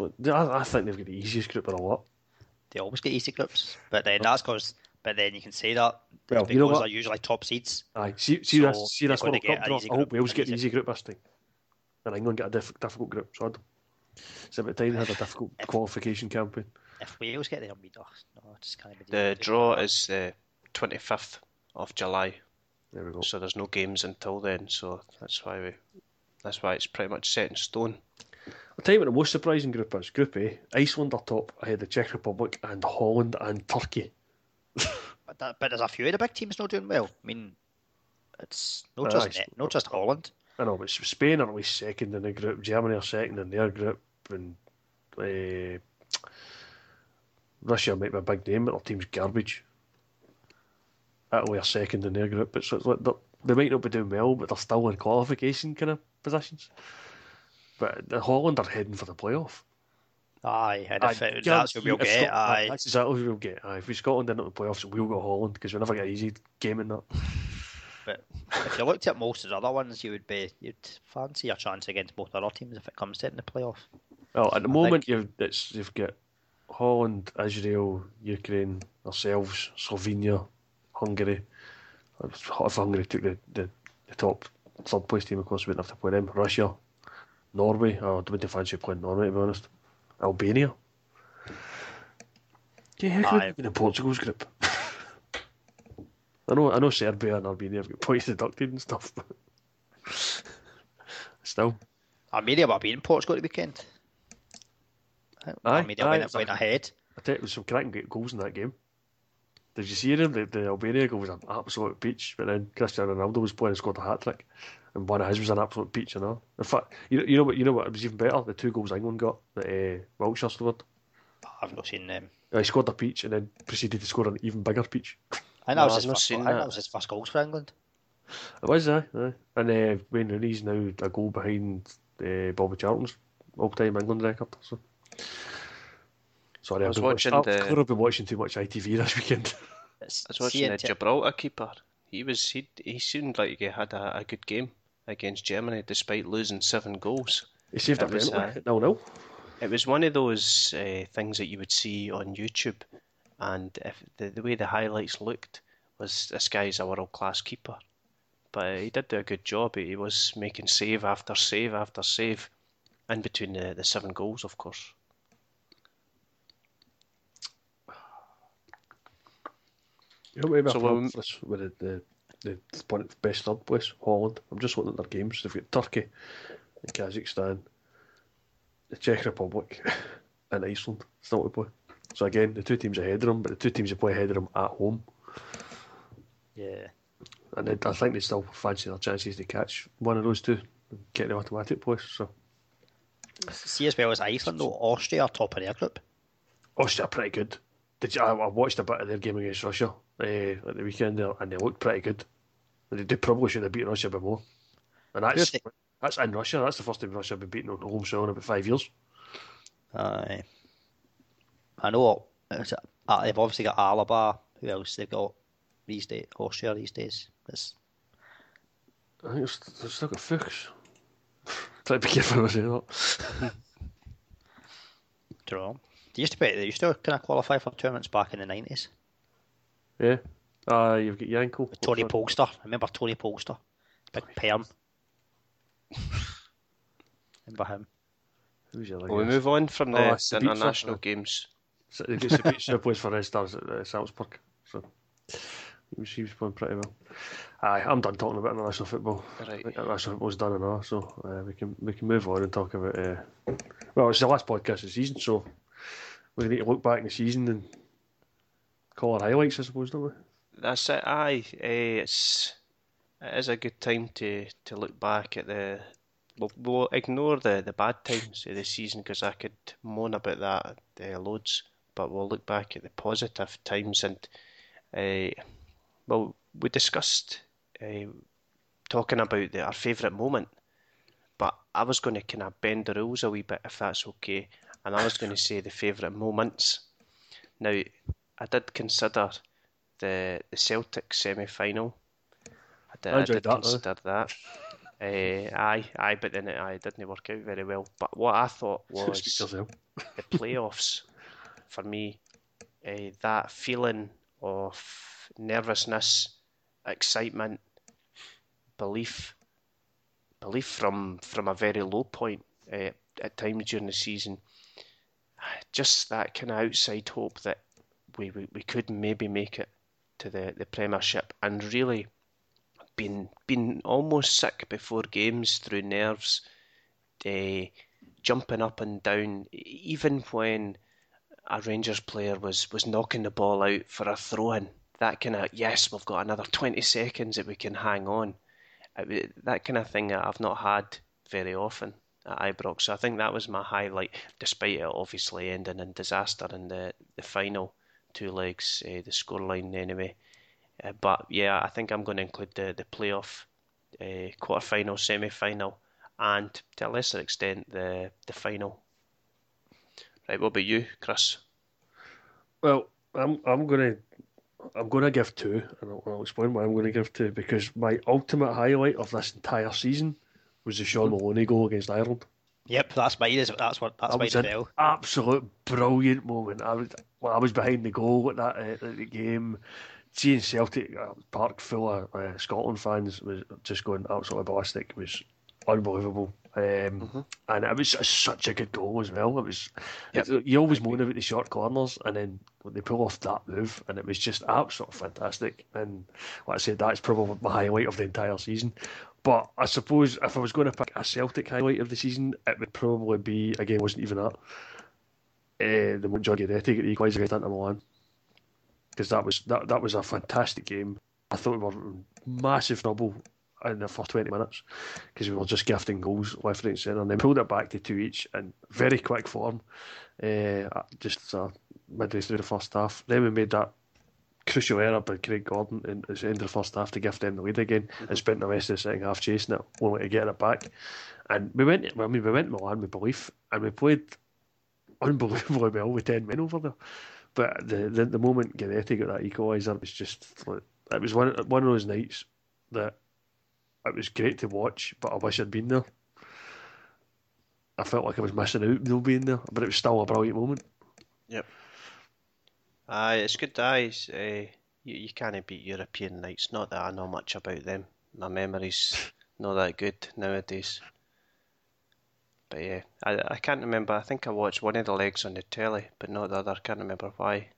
I, I think they've got the easiest group of a lot. They always get easy groups, but then that's because. But then you can say that Well, because you know what? they're usually top seeds. Aye, see, see So this, see they're this gonna get Cup an draw. easy I hope group, Wales an get the easy- easy group this time, and England get a diff- difficult group. So I'd- it's about time they had a difficult qualification campaign. If Wales get there, we do. No, just can't be. The draw is uh, the 25th of July, There we go. so there's no games until then. So that's why we. That's why it's pretty much set in stone. I'll tell you what the most surprising group is. Group A, Iceland are top ahead of the Czech Republic and Holland and Turkey. [LAUGHS] But, that, but there's a few of the big teams not doing well. I mean, it's not Aye, just it's- not just Holland. I know, but Spain are at least second in the group. Germany are second in their group, and uh, Russia might be a big name, but their team's garbage. Italy are second in their group, but so it's like they're- might not be doing well, but they're still in qualification kind of positions. But the Holland are heading for the playoff. Aye, and if it, that's what we'll get, Scot- aye. That's exactly what we'll get. Aye, if we Scotland into the playoffs, we'll go Holland because we never get an easy game in that. But if you looked at most of the other ones, you would be you'd fancy your chance against both other teams if it comes to it in the playoff. Well, at the I moment, you've it's, you've got Holland, Israel, Ukraine, ourselves, Slovenia, Hungary. If Hungary took the, the, the top third place team, of course, we wouldn't have to play them. Russia, Norway. Oh, I wouldn't fancy playing Norway, to be honest. Albania. Yeah, how could Aye. it be in Portugal's group? I know, I know Serbia and Albania have got points deducted and stuff, but [LAUGHS] still. Armenia were beating Portugal at the weekend. Aye, Armenia aye, went, went ahead. I tell you, was some cracking great goals in that game. Did you see them? The, the Albania goal was an absolute peach, but then Cristiano Ronaldo was playing and scored a hat trick. and one of his was an absolute peach, you know. In fact, you know, you know what, you know what, it was even better. The two goals England got that uh, Wilshere scored. I've not seen them. He scored a peach and then proceeded to score an even bigger peach. [LAUGHS] I No, know, that was his first, seen I think that. that was his first goals for England. It was, aye. aye. And uh, Wayne Rooney's now a goal behind uh, Bobby Charlton's all-time England record. So. Sorry, I I've was been watching watching, I've been watching too much ITV [LAUGHS] this weekend. I was watching seeing the t- Gibraltar keeper. He was he he seemed like he had a, a good game against Germany despite losing seven goals. He saved It a penalty. uh, No, no. It was one of those uh, things that you would see on YouTube, and if the, the way the highlights looked was this guy's a world class keeper, but he did do a good job. He was making save after save after save, in between the, the seven goals, of course. You know, maybe So for us with the, the, the, best third place, Holland. I'm just looking at their games. They've got Turkey, Kazakhstan, the Czech Republic, [LAUGHS] and Iceland still to play. So again, the two teams ahead of them, but the two teams that play ahead of them at home. yeah. And they, I think they still fancy their chances to catch one of those two and get the automatic place. So See as well as Iceland, though, Austria are top of their group. Austria are pretty good. Did you, I, I watched a bit of their game against Russia uh, at the weekend there, and they looked pretty good. They probably should have beaten Russia a bit more. And that's that's in Russia. That's the first time Russia have been beaten on home soil in about five years. Aye. I know. it's- uh, They've obviously got Alaba. Who else they've got these days? Austria these days. It's, I think it's, they've still got Fuchs. [LAUGHS] Try to be careful when I say that. draw. They used to be. They used to kind of qualify for tournaments back in the nineties. Yeah. Uh, you've got Janko. Toni. Polster. I remember Toni Polster. Big perm. [LAUGHS] remember him? Who's the other Will we move on from Oh, the, it's the the international games? So They get plays for Red Stars at uh, Salzburg. So he was, playing pretty well. Aye, I'm done talking about international football. Right. International football's done and all, so uh, we can we can move on and talk about. Uh, well, it's the last podcast of the season, so we need to look back in the season and call our highlights, I suppose, don't we? That's it. Aye, eh, it's it is a good time to, to look back at the. We'll, we'll ignore the, the bad times of the season because I could moan about that uh, loads, but we'll look back at the positive times and, uh, well, we discussed uh, talking about the, our favourite moment, but I was going to kind of bend the rules a wee bit if that's okay, and I was going to say the favourite moments. Now, I did consider the the Celtic semi final. I did, I I did that, though. consider that. Uh, [LAUGHS] aye, aye, but then it, aye, didn't work out very well. But what I thought [LAUGHS] was the playoffs for me. Uh, that feeling of nervousness, excitement, belief, belief from from a very low point uh, at times during the season. Just that kind of outside hope that we, we, we could maybe make it to the, the Premiership and really been been almost sick before games through nerves, uh, jumping up and down, even when a Rangers player was, was knocking the ball out for a throw in. That kind of yes, we've got another twenty seconds that we can hang on. That kind of thing I've not had very often at Ibrox. So I think that was my highlight, despite it obviously ending in disaster in the, the final two legs, uh, the scoreline anyway. Uh, but yeah, I think I'm going to include the the playoff, uh, quarter final, semi final, and to a lesser extent the the final. Right, what about you, Chris? Well, I'm I'm gonna I'm gonna give two, and I'll, I'll explain why I'm gonna give two because my ultimate highlight of this entire season was the Shaun Maloney goal against Ireland. Yep, that's mine. Is that's what that's That mine was an absolute brilliant moment. I was well, I was behind the goal at that uh, at the game. Seeing Celtic uh, Park full of uh, Scotland fans was just going absolutely ballistic. It was unbelievable. Um, And it was such a good goal as well. It was Yep. it- you always moan about the short corners, and then they pull off that move, and it was just absolutely fantastic. And like I said, that's probably my highlight of the entire season. But I suppose if I was going to pick a Celtic highlight of the season, it would probably be again wasn't even that. Uh, the moment John Guidetti got the equaliser against Inter Milan because that was that that was a fantastic game. I thought we were in massive trouble in the first 20 minutes because we were just gifting goals left, right, and centre. And then pulled it back to two each in very quick form, uh, just uh, midway through the first half. Then we made that crucial error by Craig Gordon in the end of the first half to gift them the lead again mm-hmm. and spent the rest of the second half chasing it, only to get it back. And we went, I mean, we went to Milan with belief and we played unbelievably well with 10 men over there. But the the, the moment Guidetti got that equaliser, it was just, it was one, one of those nights that it was great to watch, but I wish I'd been there. I felt like I was missing out no being there, but it was still a brilliant moment. Yep. Aye, it's good. Aye, uh, you, you can't beat European nights. Not that I know much about them. My memory's [LAUGHS] not that good nowadays. But yeah, I, I can't remember. I think I watched one of the legs on the telly, but not the other. I can't remember why.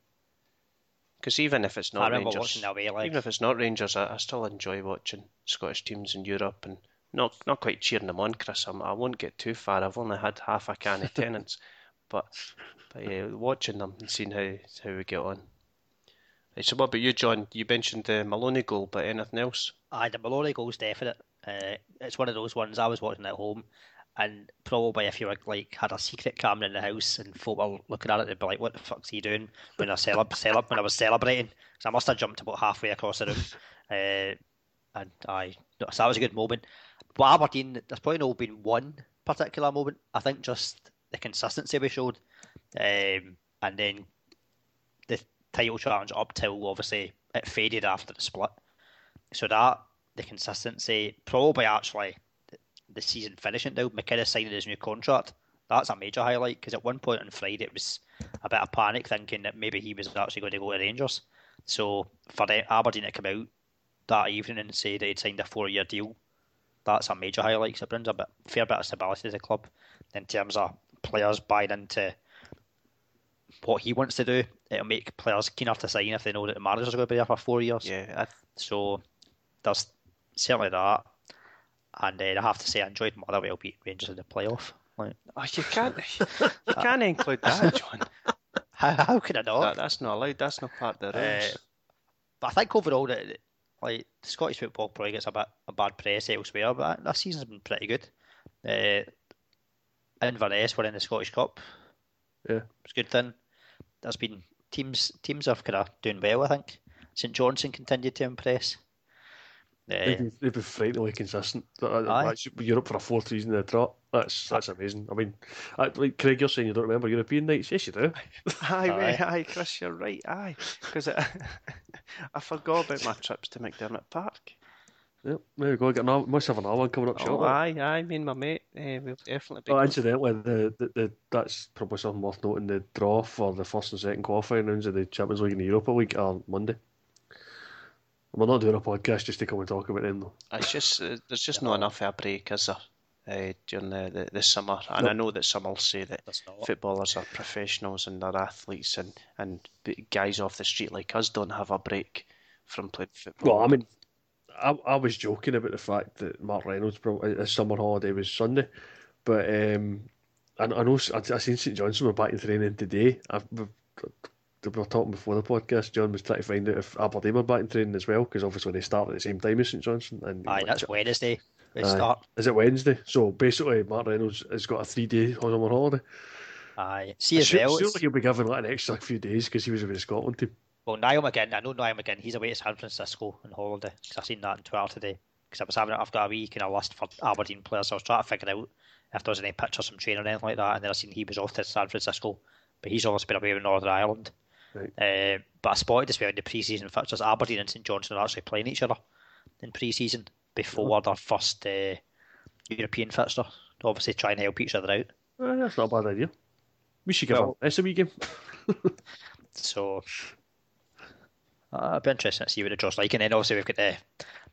Because even if it's not Rangers, even if it's not Rangers, I, I still enjoy watching Scottish teams in Europe and not not quite cheering them on, Chris. I'm, I will not get too far. I've only had half a can of [LAUGHS] Tennent's, but but yeah, watching them and seeing how how we get on. Right, so what about you, John? You mentioned the Maloney goal, but anything else? Aye, the Maloney goal's definite. Uh, it's one of those ones I was watching at home, and probably if you were like had a secret camera in the house and folk were looking at it, they'd be like, "What the fuck's he doing?" When I celeb, [LAUGHS] celeb when I was celebrating, because I must have jumped about halfway across the room. [LAUGHS] Uh, and I, so that was a good moment. But Aberdeen, there's probably not been one particular moment. I think just the consistency we showed, um, and then the title challenge up till obviously it faded after the split. So that the consistency, probably actually the season finishing now. McInnes signing his new contract. That's a major highlight because at one point on Friday it was a bit of panic thinking that maybe he was actually going to go to Rangers. So for Aberdeen to come out that evening and say that he'd signed a four-year deal that's a major highlight because it brings a bit, fair bit of stability to the club in terms of players buying into what he wants to do. It'll make players keener to sign if they know that the manager's going to be there for four years. Yeah. I... So there's certainly that. And uh, I have to say, I enjoyed Motherwell beat Rangers in the playoff. Like, oh, you can't, [LAUGHS] you can't include that, John. [LAUGHS] How, how can I not? That, that's not allowed. That's not part of the uh, rules. Uh, but I think overall, that like Scottish football probably gets a bit a bad press elsewhere, but this season's been pretty good. Uh, Inverness were in the Scottish Cup. Yeah, it's a good thing. There's been teams teams are kind of doing well. I think St Johnstone continued to impress. Uh, they've, been, they've been frighteningly consistent. Europe for a fourth season in a trot. That's that's amazing. I mean, I, like Craig, you're saying you don't remember European nights. Yes, you do. [LAUGHS] aye, aye, aye, Chris, you're right. Aye, because [LAUGHS] I forgot about my trips to McDiarmid Park. Yep, there we go. Get another, must have another one coming up oh, Aye, aye, me and my mate, uh, we'll definitely be. Oh, incidentally, the, the, the, that's probably something worth noting. The draw for the first and second qualifying rounds of the Champions League and the Europa League are Monday. We're not doing a podcast just to come and talk about them, though. It's just uh, there's just not enough of a break, is there? Uh, during the, the, the summer, and I know that some will say that footballers are professionals and they're athletes, and, and guys off the street like us don't have a break from playing football. Well, I mean, I, I was joking about the fact that Mark Reynolds' his summer holiday was Sunday, but um, I, I know I, I seen St Johnstone were back in training today. I've, we were talking before the podcast. John was trying to find out if Aberdeen were back in training as well, because obviously they start at the same time as St Johnstone. And Aye, that's Wednesday. They Aye. start. Is it Wednesday? So basically, Mark Reynolds has got a three-day summer holiday. Aye, see as well. Surely he'll be given like an extra few days because he was with the Scotland team. Well, Niall McGinn, I know Niall McGinn. He's away to San Francisco on holiday because I've seen that on Twitter today. Because I was having, I've got a wee kind of list for Aberdeen players. So I was trying to figure out if there was any pictures from training or anything like that. And then I seen he was off to San Francisco, but he's almost been away in Northern Ireland. Right. Uh, but I spotted as well in the pre-season fixtures. Aberdeen and St Johnstone are actually playing each other in pre-season before oh. their first uh, European fixture. Obviously, try and help each other out. Uh, that's not a bad idea. We should give well, a wee game. [LAUGHS] so uh, it'd be interesting to see what the draw's like. And then obviously we've got the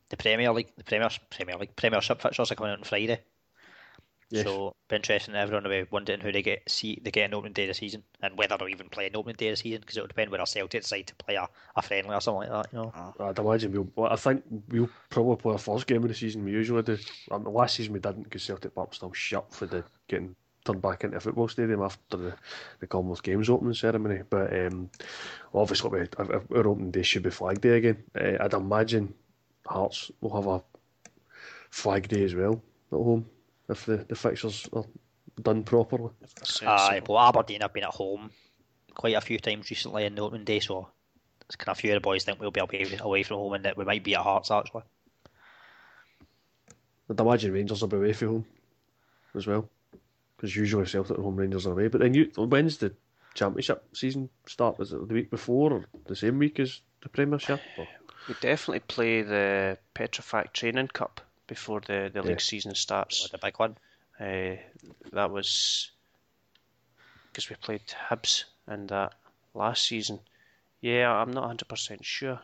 the Premier League, the Premier Premier League Premiership fixtures are coming out on Friday. Yes. So be interesting. Everyone will be wondering who they get see they get an opening day of the season and whether they'll even play an opening day of the season because it will depend whether Celtic decide to play a, a friendly or something like that. You know. Ah. I'd imagine we'll. Well, I think we'll probably play our first game of the season. We usually do. Um, last season we didn't because Celtic Park still shut for the getting turned back into a football stadium after the, the Commonwealth Games opening ceremony. But um, obviously, we, our opening day should be Flag Day again. Uh, I'd imagine Hearts will have a Flag Day as well at home if the, the fixtures are done properly. Aye, well Aberdeen have been at home quite a few times recently in the opening day, so it's kind of a few of the boys think we'll be away, away from home and that we might be at Hearts actually. I'd imagine Rangers will be away from home as well, because usually Celtic at home, Rangers are away. But then you, when's the Championship season start? Is it the week before or the same week as the Premiership? Or? We definitely play the Petrofac Training Cup before the, the league Yeah. season starts. The big one. Uh, that was because we played Hibs in that last season. Yeah, I'm not 100% sure.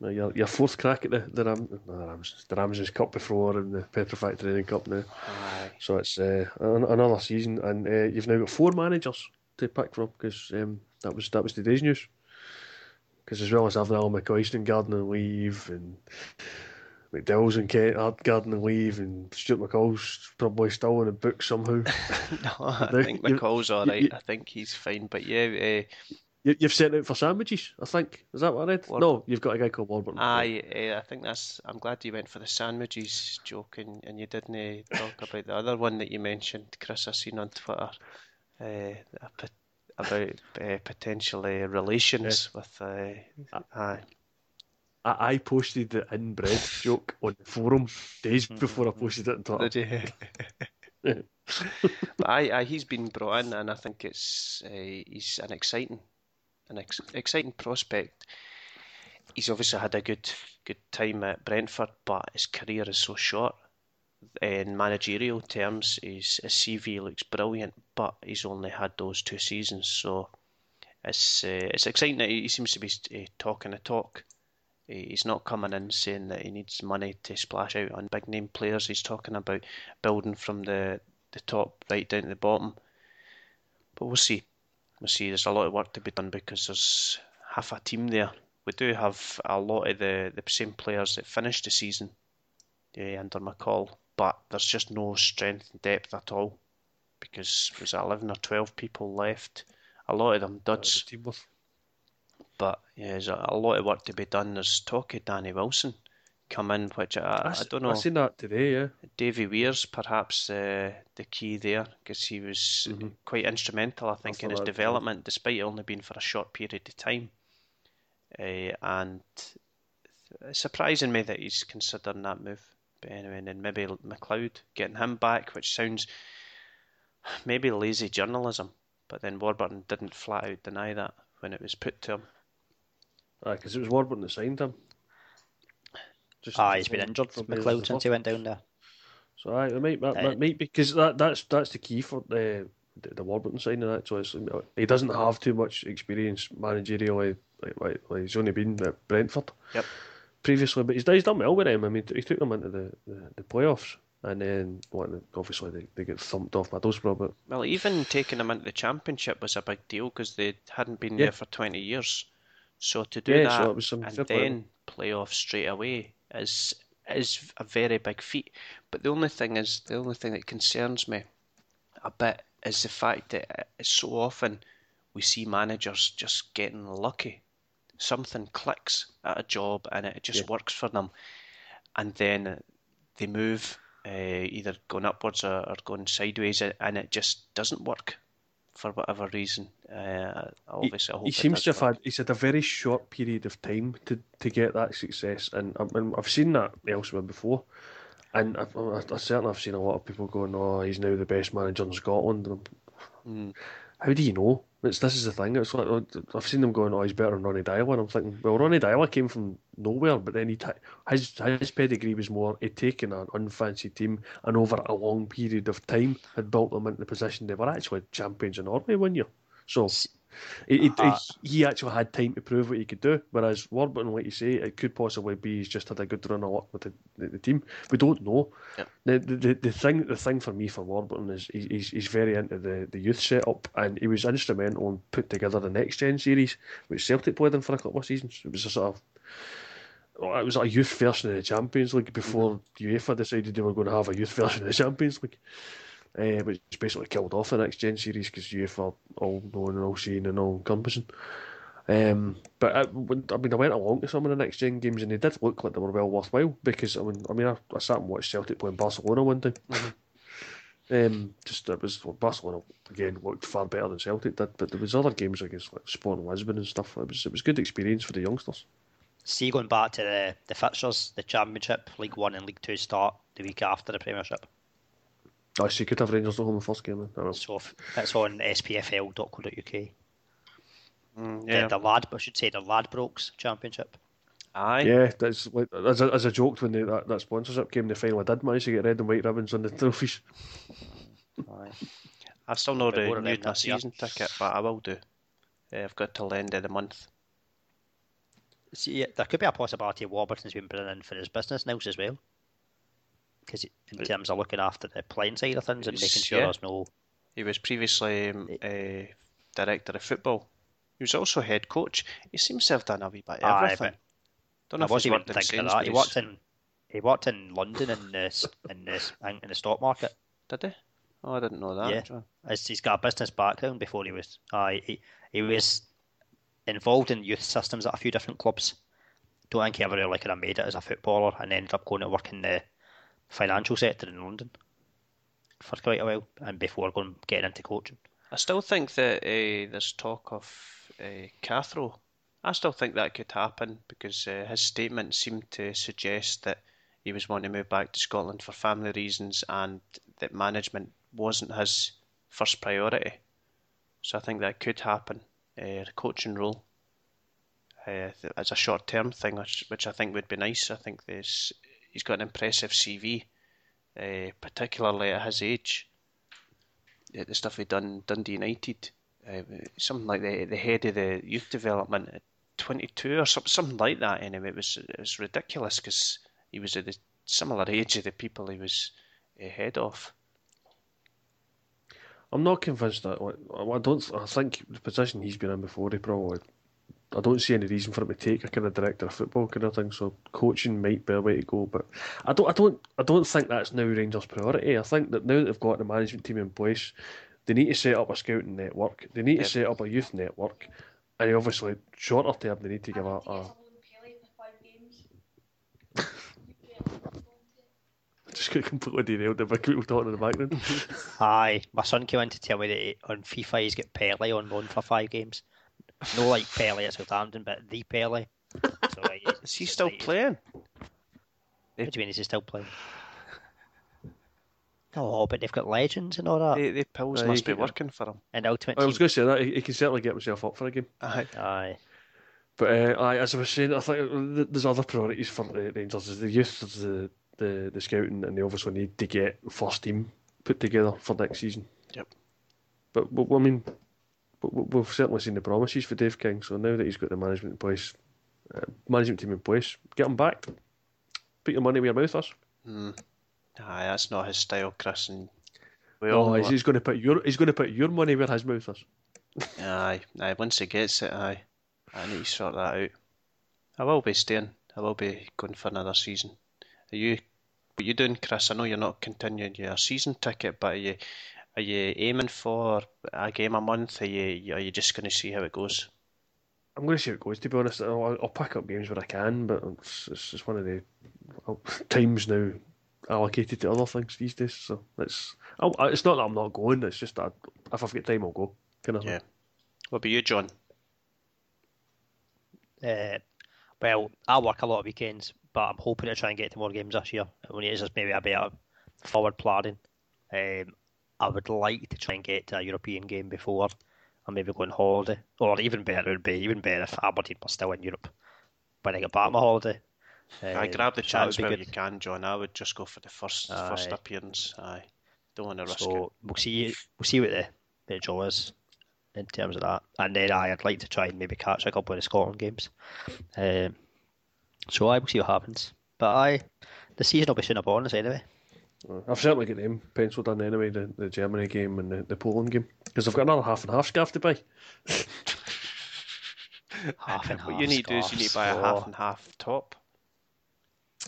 No, your, your fourth crack at the the, Ram, no, the, Rams, the Ramsdens Cup before and the Petrofac Training Cup now. Aye. So it's uh, an, another season, and uh, you've now got four managers to pick from because um, that was that was today's news. Because as well as having Alan and gardening leave, and McDowall's and Kent are gardening leave, and Stuart McCall's probably still in the book somehow. [LAUGHS] no, I Now, think McCall's you- alright. you- I think he's fine. But yeah, uh, you, you've sent out for sandwiches, I think. Is that what I read? No, you've got a guy called Warburton. aye, uh, I think that's. I'm glad you went for the sandwiches joke and, and you didn't uh, talk [LAUGHS] about the other one that you mentioned, Chris. I seen on Twitter uh, about uh, potential uh, relations with. Uh, aye. I, I posted the inbred [LAUGHS] joke on the forum days before I posted it on Twitter. Did you? [LAUGHS] aye, aye, he's been brought in, and I think it's uh, he's an exciting, an ex- exciting prospect. He's obviously had a good good time at Brentford, but his career is so short. In managerial terms, his, his CV looks brilliant, but he's only had those two seasons, so it's uh, it's exciting that he, seems to be uh, talking the talk. He- He's not coming in saying that he needs money to splash out on big name players. He's talking about building from the, the top right down to the bottom. But we'll see. We'll see. There's a lot of work to be done because there's half a team there. We do have a lot of the, the same players that finished the season yeah, under McCall, but there's just no strength and depth at all because there's 11 or 12 people left. A lot of them duds. With- But yeah, there's a, a lot of work to be done. There's talk of Danny Wilson come in, which I don't know. I seen that today, yeah. Davy Weir's perhaps uh, the key there because he was Mhm. quite instrumental, I think, in his that, development, despite only being for a short period of time. Uh, and it's surprising me that he's considering that move. But anyway, and then maybe McLeod getting him back, which sounds maybe lazy journalism. But then Warburton didn't flat out deny that when it was put to him. Because it was Warburton that signed him. Just Ah, he's been injured, from McLeod, Bales since he went down there. So aye, it might, that, Uh, might because that, that's that's the key for the the, the Warburton signing. That so it's, he doesn't have too much experience managerially. Like, like, like he's only been at Brentford Yep. previously, but he's, he's done well with them. I mean, he took them into the, the, the playoffs, and then what? Obviously, they, they get thumped off by Middlesbrough, but Well, even taking them into the championship was a big deal because they hadn't been Yeah. there for 20 years. So to do Yeah, that so it was some and then play off straight away is is a very big feat. But the only thing is, the only thing that concerns me a bit is the fact that it's so often we see managers just getting lucky. Something clicks at a job and it just Yeah. works for them, and then they move uh, either going upwards or, or going sideways, and it just doesn't work for whatever reason. Uh, obviously, I hope he seems to have work. had he's had a very short period of time to, to get that success, and, I- and I've seen that elsewhere before, and I've, I, I certainly have seen a lot of people going, "Oh, he's now the best manager in Scotland." Mm. How do you know? It's this is the thing. It's like oh, I've seen them going, "Oh, he's better than Ronny Deila," and I'm thinking, well, Ronny Deila came from nowhere, but then he ta- his his pedigree was more he'd taken an unfancy team and over a long period of time had built them into the position they were actually champions in Norway one year. So he, he, Uh, he actually had time to prove what he could do. Whereas Warburton, like you say, it could possibly be he's just had a good run of luck with the, the, the team. We don't know. The, the the thing the thing for me for Warburton is he, he's he's very into the, the youth setup and he was instrumental in putting together the next gen series, which Celtic played in for a couple of seasons. It was a sort of well, it was a youth version of the Champions League before UEFA decided they were going to have a youth [LAUGHS] version of the Champions League uh, which basically killed off the next gen series because UEFA all known and all seen and all encompassing. Um, but I, I mean, I went along to some of the next gen games, and they did look like they were well worthwhile. Because I mean, I mean, I, I sat and watched Celtic playing Barcelona one time. Um, just it was well, Barcelona again looked far better than Celtic did, but there was other games against like Sporting Lisbon and stuff. It was it was good experience for the youngsters. See, going back to the, the fixtures, the Championship, League One and League Two start the week after the Premiership. I see, could have Rangers at home the first game. Then. I don't know. So if- it's on spfl.co.uk. Mm, The, yeah, the lad, I should say, the Ladbrokes Championship. aye. Yeah, that's like as a, as a joke when they, that, that sponsorship came, they finally did manage to get red and white ribbons on the [LAUGHS] trophies. Aye. I still not Bit more renewed my this year. season ticket, but I will do. Uh, I've got till the end of the month. See, there could be a possibility of Warburton's been bringing in for his business now as well. Because in terms of looking after the playing side of things and making sure yeah. there's no. He was previously um, uh, director of football. He was also head coach. He seems to have done a wee bit of Aye, everything. but Don't I know if he's wasn't even thinking of that. He worked in. He worked in London in the in the in the stock market. Did he? Oh, I didn't know that. Yeah. As he's got a business background before he was. Aye, he, he was involved in youth systems at a few different clubs. Don't think he ever really kind of made it as a footballer, and ended up going to work in the financial sector in London for quite a while, and before going getting into coaching. I still think that uh, there's talk of uh, Cathro. I still think that could happen because uh, his statement seemed to suggest that he was wanting to move back to Scotland for family reasons and that management wasn't his first priority. So I think that could happen. Uh, the coaching role uh, as a short term thing, which, which I think would be nice. I think this he's got an impressive CV, uh, particularly at his age the the stuff he done Dundee United, uh, something like the the head of the youth development at 22 or something, like that. Anyway, it was it was ridiculous because he was at the similar age of the people he was uh, head of. I'm not convinced that. I don't. I think the position he's been in before, he probably. I don't see any reason for him to take a kind of director of football kind of thing. So coaching might be a way to go, but I don't. I don't. I don't think that's now Rangers' priority. I think that now that they've got the management team in place, they need to set up a scouting network. They need Yep. to set up a youth network, and obviously shorter term they need to give a. a [LAUGHS] just got completely derailed the big people talking in the background. [LAUGHS] Aye, my son came in to tell me that he, on FIFA he's got Pele on loan for five games. No like Pele at Southampton, but the Pele. So, like, Is he still like- playing? What do you mean? Is he still playing? Oh, but they've got legends and all that. The, the pills Aye, must be he- working for him. And Ultimate I was going to say that he, he can certainly get himself up for a game. Aye. Aye. But uh, aye, as I was saying, I think there's other priorities for the Rangers. There's the youth, there's the, the, the scouting, and they obviously need to get first team put together for next season. Yep. But, but I mean, we- we've certainly seen the promises for Dave King. So now that he's got the management in place, uh, management team in place, get him back. Put your money where your mouth is. Hmm. Aye, that's not his style, Chris. And we all Oh, he's, he's going to put your he's going to put your money where his mouth is. [LAUGHS] Aye, aye. Once he gets it, aye. I need to sort that out. I will be staying. I will be going for another season. Are you? What you doing, Chris? I know you're not continuing your season ticket, but are you? Are you aiming for a game a month? Are you? Are you just going to see how it goes? I'm going to see how it goes. To be honest, I'll, I'll pick up games where I can, but it's, it's just one of the well, [LAUGHS] times now allocated to other things these days. So it's I'll, it's not that I'm not going. It's just that if I've got time, I'll go. Kind of. Yeah. What about you, John? Uh, well, I work a lot of weekends, but I'm hoping to try and get to more games this year. When it's just maybe a bit of forward planning. Um, I would like to try and get to a European game before and maybe go on holiday. Or even better, it would be even better if Aberdeen were still in Europe when I get back on my holiday. I Um, grab the chance good. you can, John. I would just go for the first first Aye. appearance. Aye. Don't want to risk So we'll see. We'll see what the, the draw is in terms of that. And then I, I'd like to try and maybe catch a couple of the Scotland games. Um, so I will see what happens. But I, the season will be soon upon us anyway. I've certainly got them penciled in anyway. The, the Germany game and the, the Poland game because I've got another half and half scarf to buy. [LAUGHS] Half and half. What you need to do is you need to buy a half and half top.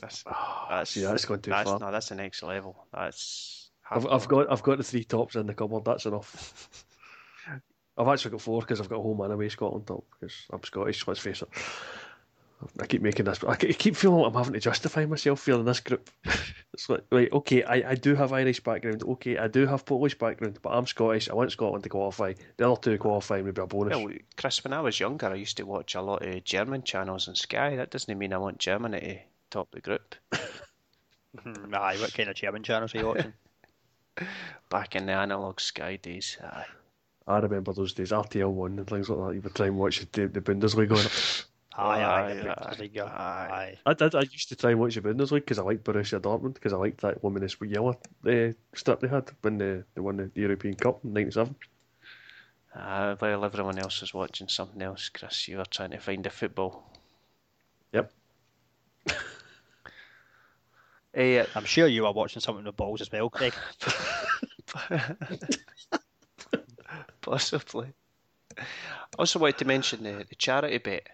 That's ah, that's see, that's gone too that's, far. No, that's the next level. That's I've, I've got I've got the three tops in the cupboard. That's enough. [LAUGHS] I've actually got four because I've got a home and away Scotland top because I'm Scottish. Let's face it. I keep making this. but I keep feeling like I'm having to justify myself feeling this group. [LAUGHS] it's like, right, okay, I, I do have Irish background. Okay, I do have Polish background, but I'm Scottish. I want Scotland to qualify. The other two qualify maybe a bonus. Well, Chris, when I was younger, I used to watch a lot of German channels on Sky. That doesn't mean I want Germany to top the group. [LAUGHS] [LAUGHS] Aye, what kind of German channels are you watching? Back in the analog Sky days. Aye. I remember those days, RTL One and things like that. You would try and watch the, the Bundesliga on it. Aye, aye, Aye, aye, Bundesliga. aye. Aye. I did. I used to try and watch the Bundesliga because I liked Borussia Dortmund because I liked that luminous yellow uh, strip they had when they, they won the European Cup in '97. Uh, while everyone else was watching something else, Chris, you were trying to find a football. Yep. [LAUGHS] Eh, I'm sure you are watching something with balls as well, Craig. [LAUGHS] [LAUGHS] Possibly. I also wanted to mention the, the charity bet.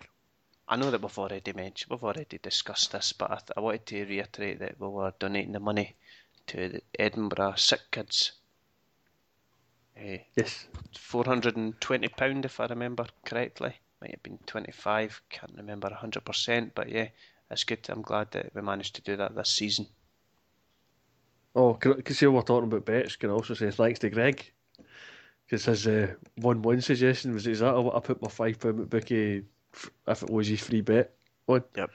I know that we've already mentioned, we've already discussed this, but I, th- I wanted to reiterate that we were donating the money to the Edinburgh Sick Kids. Eh, Yes. four hundred and twenty pound, if I remember correctly. Might have been twenty five. Can't remember hundred percent, but yeah, it's good. I'm glad that we managed to do that this season. Oh, because here we're talking about bets, can I also say thanks to Greg. Because his uh, one one suggestion was exactly what I put my five pound bookie if it was his free bet on. Yep.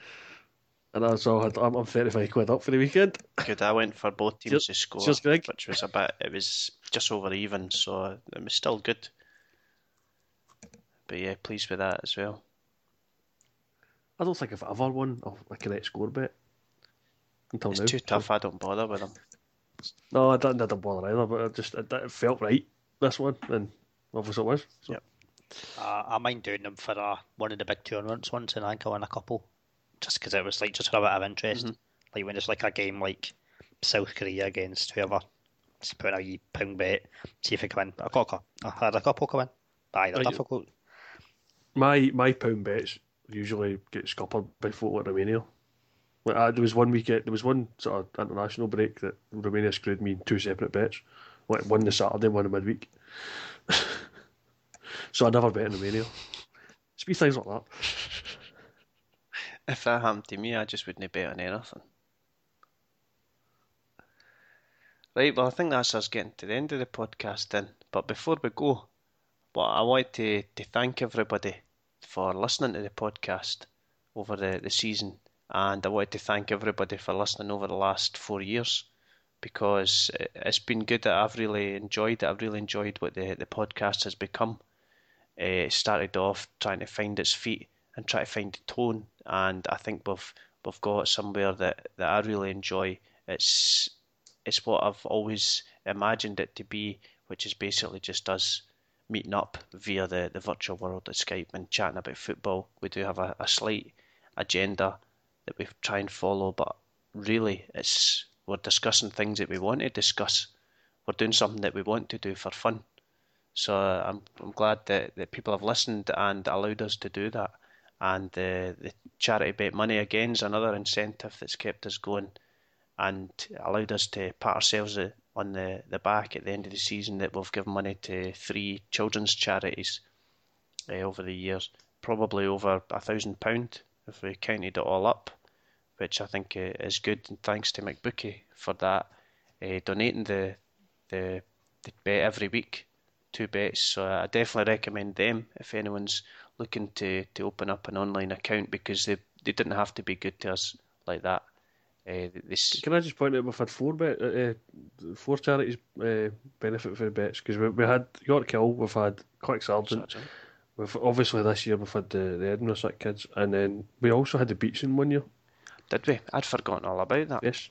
And I so I had, I'm, I'm thirty five quid up for the weekend. Good. I went for both teams Cheers- to score, cheers, Greg. which was a bit. It was just over even, so it was still good. But yeah, pleased with that as well. I don't think I've ever won a, correct score bet until now It's now. too tough. I don't bother with them. No, I didn't, I didn't bother either, but it just it, it felt right this one, and obviously it was. So. Yep. Uh, I mind doing them for uh, one of the big tournaments once, and I think I won a couple, just because it was like just for a bit of interest. Like when it's like a game like South Korea against whoever, just put in a wee pound bet, see if I come in. I got a, I had a couple come in, but aye, they're Right. difficult. My my pound bets usually get scuppered by folk like Romania. Like, there was one weekend, there was one sort of international break that Romania screwed me in two separate bets. Like one the Saturday, one the midweek. [LAUGHS] so I never bet in Romania. It's be things like that. If that happened to me, I just wouldn't bet on anything. Right, well, I think that's us getting to the end of the podcast then. But before we go, well, I wanted to, to thank everybody for listening to the podcast over the, the season. And I wanted to thank everybody for listening over the last four years because it- it's been good that I've really enjoyed it. I've really enjoyed what the, the podcast has become. It started off trying to find its feet and try to find the tone, and I think we've we've got somewhere that, that I really enjoy. It's it's what I've always imagined it to be, which is basically just us meeting up via the, the virtual world of Skype and chatting about football. We do have a, a slight agenda that we try and follow, but really it's we're discussing things that we want to discuss. We're doing something that we want to do for fun. So uh, I'm I'm glad that, that people have listened and allowed us to do that. And the the charity bet money again is another incentive that's kept us going and allowed us to pat ourselves uh, on the, the back at the end of the season that we've given money to three children's charities uh, over the years, probably over a thousand pound if we counted it all up, which I think uh, is good. And thanks to McBookie for that, uh, donating the the the bet every week, two bets. So I definitely recommend them if anyone's looking to, to open up an online account because they they didn't have to be good to us like that. Uh, this Can I just point out we've had four bet, uh, uh, four charities uh, benefit for the bets because we, we had Yorkhill, we've had CLIC Sargent, we've obviously this year we've had the, the Edinburgh Sick Kids, and then we also had the Beatson one year. Did we? I'd forgotten all about that. Yes.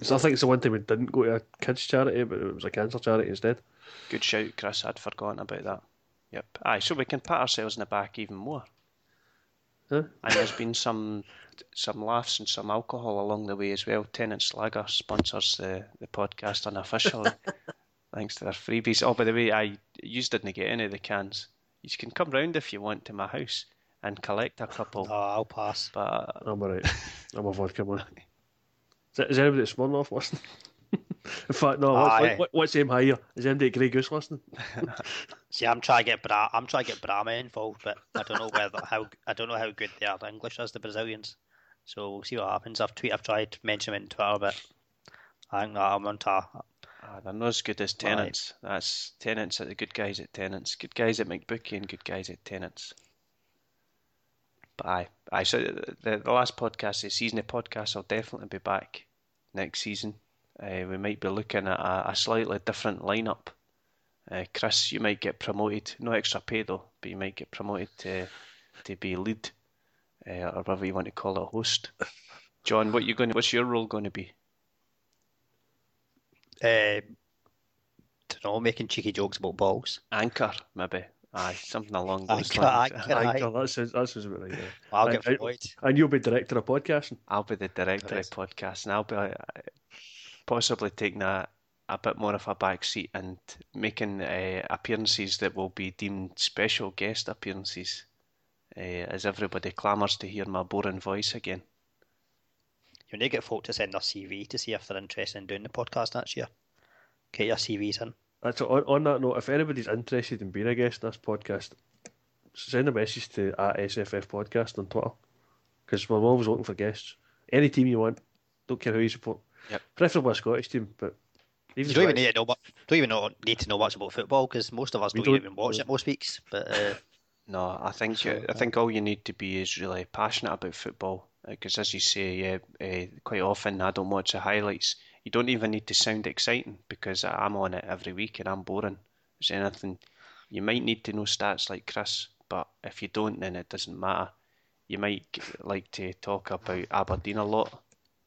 So I think it's the one time we didn't go to a kids charity, but it was a cancer charity instead. Good shout, Chris. I'd forgotten about that. Yep. Aye, so we can pat ourselves in the back even more. Huh? And there's been some some laughs and some alcohol along the way as well. Tennent Lager sponsors the, the podcast unofficially, [LAUGHS] thanks to their freebies. Oh, by the way, I you didn't get any of the cans. You can come round if you want to my house and collect a couple. Oh, I'll pass. But I'm alright. I'm a vodka man. Is, that, is anybody at Smirnoff listening? In fact, no. What's, Aye. what, what's him higher? Is MD Grey Goose listening? [LAUGHS] See, I'm trying to get Bra- I'm trying to get Brahma involved, but I don't know whether how I don't know how good they are at English as the Brazilians. So we'll see what happens. I've tweet, I've tried to mention him in Twitter, but I think that I'm on to Ah, they're not as good as Tennent's. That's Tennent's are the good guys at Tennent's. Good guys at McBookie and good guys at Tennent's. But aye, aye. So the, the last podcast, the season of podcasts, will definitely be back next season. Uh, we might be looking at a, a slightly different lineup. Uh, Chris, you might get promoted, no extra pay though, but you might get promoted to to be lead, uh, or whatever you want to call it, host. John, what you going? What's your role going to be? uh, don't know, making cheeky jokes about balls. Anchor, maybe. Aye, something along those Anchor, lines. anchor. Aye, Aye. God, that sounds, that sounds about right. Yeah. I'll Aye, get aye. Floyd. And you'll be director of podcasting. I'll be the director of Yes. podcast, and I'll be uh, possibly taking a, a bit more of a back seat and making uh, appearances that will be deemed special guest appearances, uh, as everybody clamours to hear my boring voice again. You need to get folk to send their CV to see if they're interested in doing the podcast next year. Get your CVs in. That's on, on that note. If anybody's interested in being a guest on this podcast, send a message to at SFF Podcast on Twitter because we're always looking for guests. Any team you want, don't care who you support. Yep. Preferably a Scottish team, but even You don't even need to know what, don't even know, need to know much about football because most of us don't, don't- even watch it most weeks. But uh, [LAUGHS] No, I think So, I think all you need to be is really passionate about football. Because as you say, yeah, uh, quite often I don't watch the highlights. You don't even need to sound exciting because I'm on it every week and I'm boring. Is there anything you might need to know stats like Chris, but if you don't, then it doesn't matter. You might like to talk about Aberdeen a lot,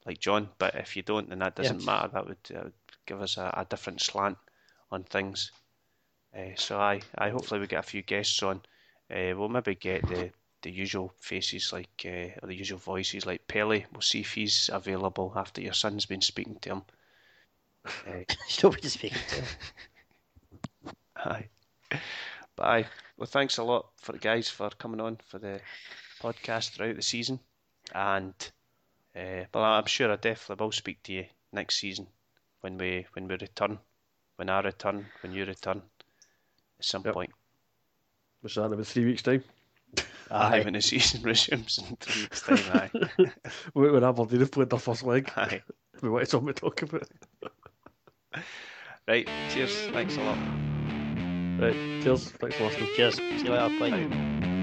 like John, but if you don't, then that doesn't matter. That would, uh, would give us a, a different slant on things. Uh, so I, I hopefully we get a few guests on. Uh, we'll maybe get the, the usual faces like uh, or the usual voices like Pelly. We'll see if he's available after your son's been speaking to him. [LAUGHS] Nobody's speaking to him. [LAUGHS] aye. But aye. Well, thanks a lot for the guys for coming on for the podcast throughout the season, and uh, well, I'm sure I definitely will speak to you next season when we when we return, when I return, when you return, at some Yep. point. We're starting about three weeks' time. Aye, Aye. when the season [LAUGHS] resumes in three weeks' time. Aye. [LAUGHS] When when Aberdeen have played their first leg, aye. [LAUGHS] we want to talk about. Right. Cheers. Thanks a lot. Right, cheers. Thanks for listening. Cheers. See you later. Bye. Bye.